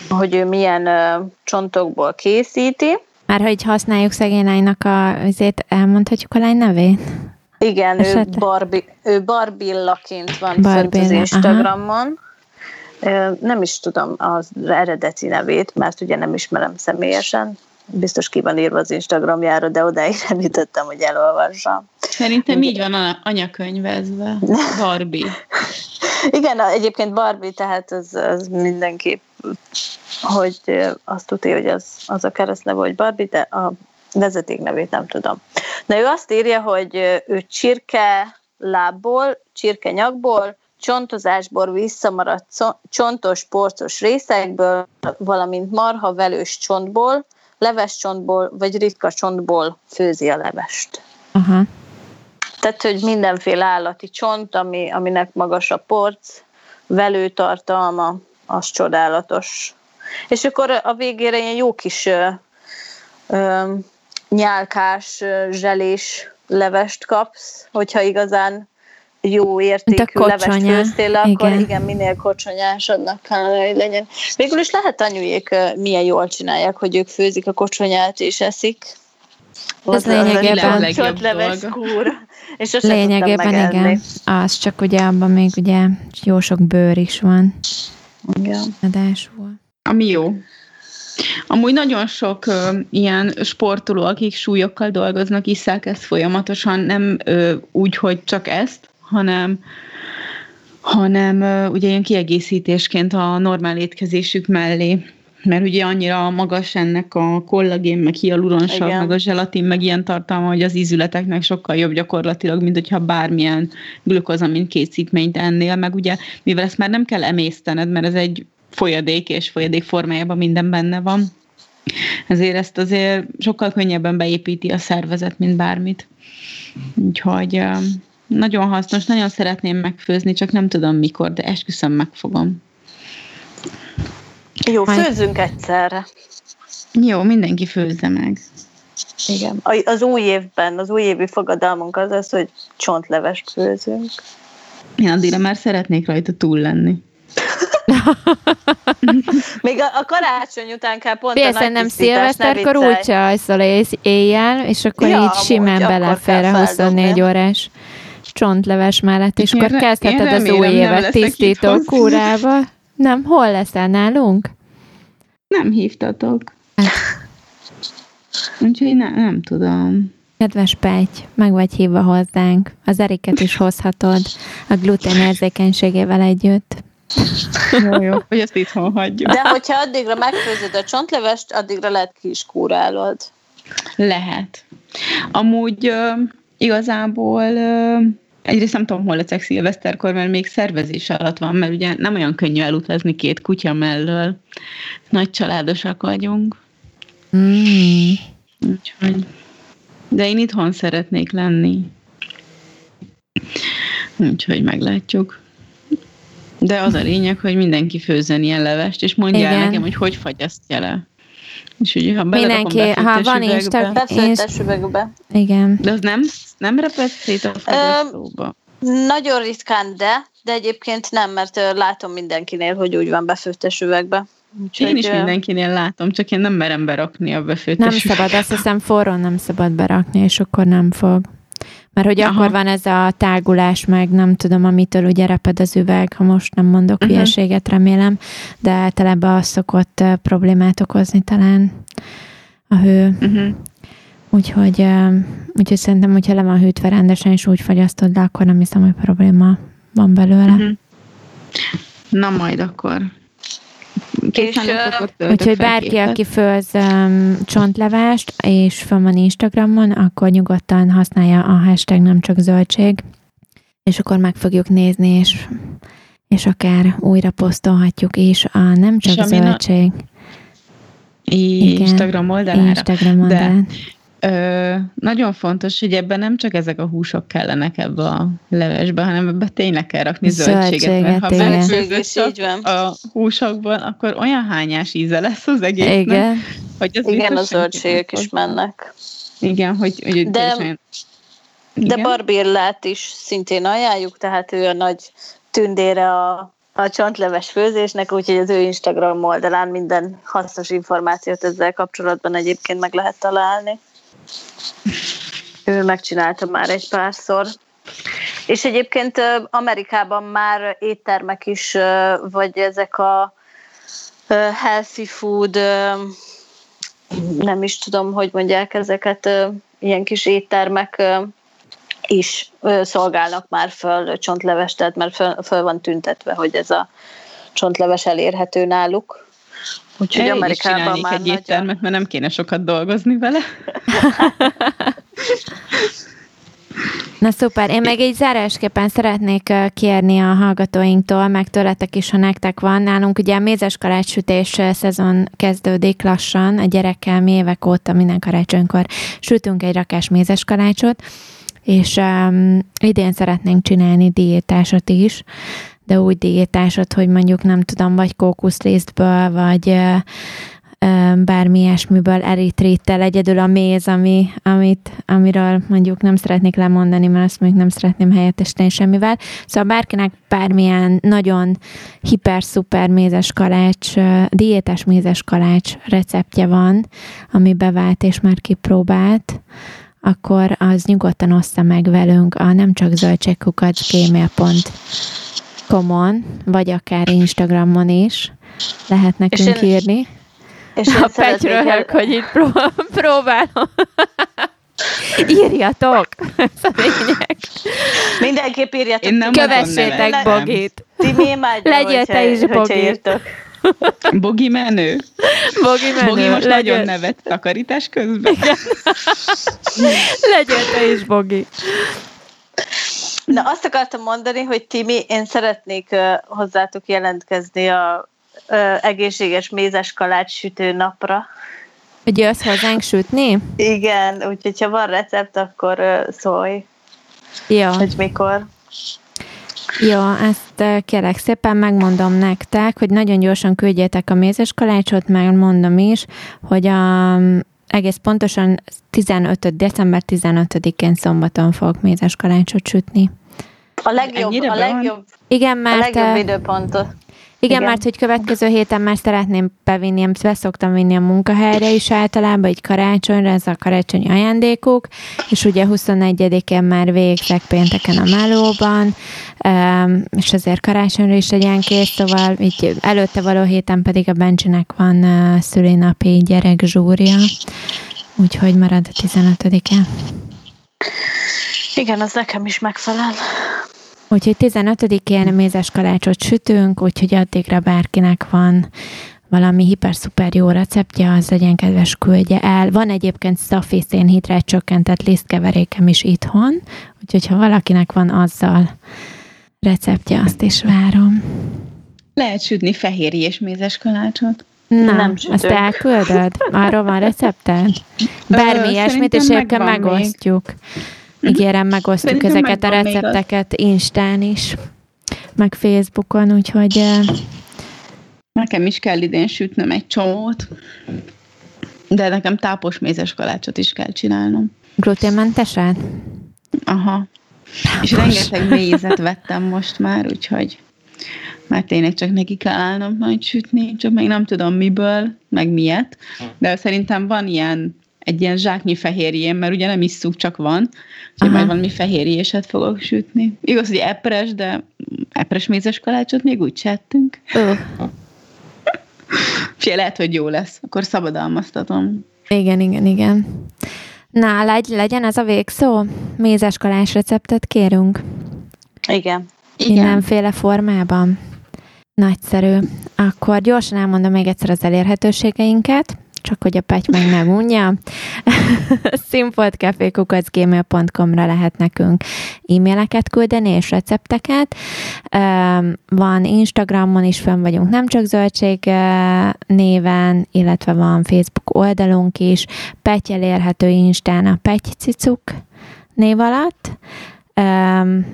hogy ő milyen uh, csontokból készíti. Már ha így használjuk szegény lánynak a, azért elmondhatjuk a lány nevét? Igen, Esetleg? ő, Barbie, ő Barbillaként van Barbilla, az Instagramon. Aha nem is tudom az eredeti nevét, mert ugye nem ismerem személyesen. Biztos ki van írva az Instagramjára, de odáig nem jutottam, hogy elolvassam. Szerintem így van anyakönyvezve. Barbie. Igen, egyébként Barbie, tehát az, az mindenképp, hogy azt tudja, hogy az, az a keresztneve, hogy Barbie, de a vezeték nevét nem tudom. Na ő azt írja, hogy ő csirke lábból, csirke nyakból, csontozásból visszamaradt csontos, porcos részekből, valamint marha velős csontból, leves csontból vagy ritka csontból főzi a levest. Uh-huh. Tehát, hogy mindenféle állati csont, ami, aminek magas a porc, velőtartalma, az csodálatos. És akkor a végére ilyen jó kis ö, ö, nyálkás, zselés levest kapsz, hogyha igazán jó értékű levest főztél, akkor igen. igen, minél kocsonyásabbnak kellene, hogy legyen. Végül is lehet anyujék milyen jól csinálják, hogy ők főzik a kocsonyát és eszik. Ez lényegében leves kúr. És lényegében igen. Az csak ugye abban még ugye jó sok bőr is van. Igen. Adásul. Ami jó. Amúgy nagyon sok ö, ilyen sportoló, akik súlyokkal dolgoznak, iszák ezt folyamatosan, nem ö, úgy, hogy csak ezt, hanem hanem ugye ilyen kiegészítésként a normál étkezésük mellé. Mert ugye annyira magas ennek a kollagén, meg hialuronsav, meg a zselatin, meg ilyen tartalma, hogy az ízületeknek sokkal jobb gyakorlatilag, mint hogyha bármilyen glükozamin készítményt ennél, meg ugye, mivel ezt már nem kell emésztened, mert ez egy folyadék, és folyadék formájában minden benne van, ezért ezt azért sokkal könnyebben beépíti a szervezet, mint bármit. Úgyhogy nagyon hasznos, nagyon szeretném megfőzni, csak nem tudom mikor, de esküszöm megfogom. Jó, főzzünk egyszerre. Jó, mindenki főzze meg. Igen. Az új évben, az új évi fogadalmunk az az, hogy csontlevest főzünk. Én addigra már szeretnék rajta túl lenni. Még a, a karácsony után kell pont Persze, a nem szilveszterkor úgy csajszol éjjel, és akkor ja, így simán belefér a 24 órás csontleves mellett, és én akkor kezdheted az új évet tisztító kúrába. Nem, hol leszel nálunk? Nem hívtatok. Hát. Úgyhogy ne, nem tudom. Kedves Pety, meg vagy hívva hozzánk. Az Eriket is hozhatod a gluten érzékenységével együtt. Jó, jó, hogy ezt itthon hagyjuk. De hogyha addigra megfőzöd a csontlevest, addigra lehet ki is kúrálod. Lehet. Amúgy uh, igazából egyrészt nem tudom, hol leszek szilveszterkor, mert még szervezés alatt van, mert ugye nem olyan könnyű elutazni két kutya mellől. Nagy családosak vagyunk. Mm. Úgyhogy. De én itthon szeretnék lenni. Úgyhogy meglátjuk. De az a lényeg, hogy mindenki főzzen ilyen levest, és mondja el nekem, hogy hogy fagyasztja le. És ugye, ha Mindenki, ha van Insta... Befőttes üvegbe. Igen. De az nem, nem repett szét a fagyasztóba? Nagyon ritkán, de, de egyébként nem, mert látom mindenkinél, hogy úgy van befőttes üvegbe. Úgyhogy, én is mindenkinél látom, csak én nem merem berakni a befőttes Nem szabad, azt hiszem forró nem szabad berakni, és akkor nem fog. Mert hogy Aha. akkor van ez a tágulás, meg nem tudom, amitől ugye reped az üveg, ha most nem mondok uh-huh. hülyeséget, remélem, de általában az szokott problémát okozni talán a hő. Uh-huh. Úgyhogy, úgyhogy szerintem, hogyha le van hűtve rendesen, és úgy fagyasztod le, akkor nem hiszem, hogy probléma van belőle. Uh-huh. Na majd akkor. És, Úgyhogy bárki, képet. aki főz um, csontlevást, és fel van Instagramon, akkor nyugodtan használja a hashtag nem csak zöldség, és akkor meg fogjuk nézni, és, és akár újra posztolhatjuk is a nem csak És zöldség Igen. Instagram oldalára. Instagram De- oldalán. Ö, nagyon fontos, hogy ebben nem csak ezek a húsok kellenek ebbe a levesbe, hanem ebbe tényleg kell rakni zöldséget, mert ha Zöldséget, csak így van. a húsokban, akkor olyan hányás íze lesz az egésznek, Igen. hogy az Igen, a zöldségek is mennek. Igen, hogy, hogy De- De Igen? Barbillát is szintén ajánljuk, tehát ő a nagy tündére a, a csontleves főzésnek, úgyhogy az ő Instagram oldalán minden hasznos információt ezzel kapcsolatban egyébként meg lehet találni. Ő megcsinálta már egy párszor. És egyébként Amerikában már éttermek is, vagy ezek a healthy food, nem is tudom, hogy mondják ezeket, ilyen kis éttermek is szolgálnak már föl csontlevest, tehát már föl van tüntetve, hogy ez a csontleves elérhető náluk. Úgyhogy Én is Amerikában csinálnék már egy éttermet, mert nem kéne sokat dolgozni vele. Na szuper, én meg egy zárásképpen szeretnék kérni a hallgatóinktól, meg tőletek is, ha nektek van. Nálunk ugye a mézes karácsütés szezon kezdődik lassan, a gyerekkel mi évek óta minden karácsonykor sütünk egy rakás mézes kalácsot, és um, idén szeretnénk csinálni diétásot is, de úgy diétásot, hogy mondjuk nem tudom, vagy kókuszlisztből, vagy bármi ilyesmiből eritrittel egyedül a méz, ami, amit, amiről mondjuk nem szeretnék lemondani, mert azt mondjuk nem szeretném helyettesíteni semmivel. Szóval bárkinek bármilyen nagyon hiper-szuper mézes kalács, diétás mézes kalács receptje van, ami bevált és már kipróbált, akkor az nyugodtan ossza meg velünk a nem csak zöldségkukat gmail.com-on, vagy akár Instagramon is lehet nekünk én- írni. És én A szeretnék el- hogy itt pró- próbálom. Írjatok! Ez a lényeg. Mindenképp írjátok. Én nem Kövessétek nevet. Bogit. Timi imádja, Legyél hogyha, te is Bogi. Bogi menő. Bogi menő. Bogi most legyél, nagyon nevet takarítás közben. legyél te is Bogi. Na, azt akartam mondani, hogy Timi, én szeretnék hozzátok jelentkezni a egészséges mézes kalács sütő napra. Hogy jössz hozzánk sütni? Igen, úgyhogy ha van recept, akkor szólj, Jó. hogy mikor. Jó, ezt ö, kérlek szépen megmondom nektek, hogy nagyon gyorsan küldjétek a mézes kalácsot, meg mondom is, hogy a, egész pontosan 15. december 15-én szombaton fogok mézes kalácsot sütni. A legjobb, a legjobb, Igen, a mert, legjobb ö, időpontot. igen, igen. mert hogy következő héten már szeretném bevinni, be szoktam vinni a munkahelyre is általában, egy karácsonyra, ez a karácsonyi ajándékok, és ugye 21-én már végzek pénteken a melóban, és ezért karácsonyra is legyen kész, szóval így előtte való héten pedig a Bencsinek van szülinapi gyerek zsúrja, úgyhogy marad a 15-e. Igen, az nekem is megfelel. Úgyhogy 15-én mézes kalácsot sütünk, úgyhogy addigra bárkinek van valami hiper-szuper jó receptje, az legyen kedves küldje el. Van egyébként szafi szénhidrát csökkentett lisztkeverékem is itthon, úgyhogy ha valakinek van azzal receptje, azt is várom. Lehet sütni fehérjés mézes kalácsot. Nem azt sütök. elküldöd? Arról van recepted? Bármi Ö, ilyesmit, és egyébként megvan még. Ígérem, megosztjuk Szerintem ezeket a recepteket Instán is, meg Facebookon, úgyhogy Nekem is kell idén sütnöm egy csomót, de nekem tápos mézes kalácsot is kell csinálnom. gluténmentesen? Aha. És Tápos. rengeteg mézet vettem most már, úgyhogy már tényleg csak neki kell állnom majd sütni, csak még nem tudom miből, meg miért, de szerintem van ilyen egy ilyen zsáknyi fehérjén, mert ugye nem isszuk, csak van, úgyhogy majd valami fehérjéset fogok sütni. Igaz, hogy epres, de epres mézes kalácsot még úgy csettünk. Ö, Fé, lehet, hogy jó lesz. Akkor szabadalmaztatom. igen, igen, igen. Na, legy, legyen ez a végszó? Mézes kalács receptet kérünk. Igen. Mindenféle formában. Nagyszerű. Akkor gyorsan elmondom még egyszer az elérhetőségeinket, csak hogy a Pety meg ne unja. színfoltcafé.gmail.com-ra lehet nekünk e-maileket küldeni és recepteket. Van Instagramon is fönn vagyunk, nem csak zöldség néven, illetve van Facebook oldalunk is. Petty elérhető Instán a Petty Cicuk név alatt.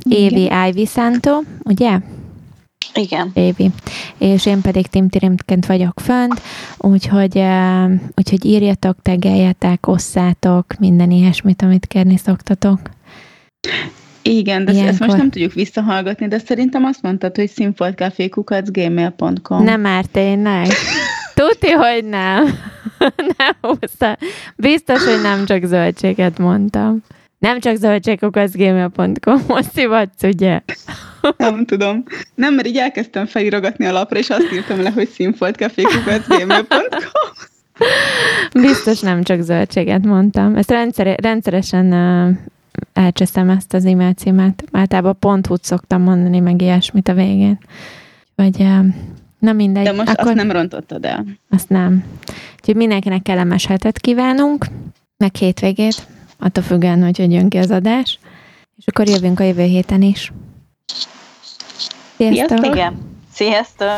Évi Ivy Santo, ugye? Igen. Évi. És én pedig Tim Tirimként vagyok fönt, úgyhogy, úgyhogy írjatok, tegeljetek, osszátok, minden ilyesmit, amit kérni szoktatok. Igen, de ezt Ilyenkor. most nem tudjuk visszahallgatni, de szerintem azt mondtad, hogy színfoltcafékukacgmail.com. Nem már tényleg? Tuti, hogy nem. nem húzta. Biztos, hogy nem csak zöldséget mondtam. Nem csak zöldségkukacgmail.com, most szivatsz, ugye? Nem tudom. Nem, mert így elkezdtem felirogatni a lapra, és azt írtam le, hogy színfoltcafékukacgmail.com. Biztos nem csak zöldséget mondtam. Ezt rendszer, rendszeresen uh, elcseszem ezt az e-mail címet. Általában pont úgy szoktam mondani, meg ilyesmit a végén. Vagy uh, na mindegy. De most Akkor azt nem rontottad el. azt nem. Úgyhogy mindenkinek kellemes hetet kívánunk, meg hétvégét, attól függően, hogy hogy jön ki az adás. És akkor jövünk a jövő héten is. Sziasztok! Sziasztok! Igen. Sziasztok!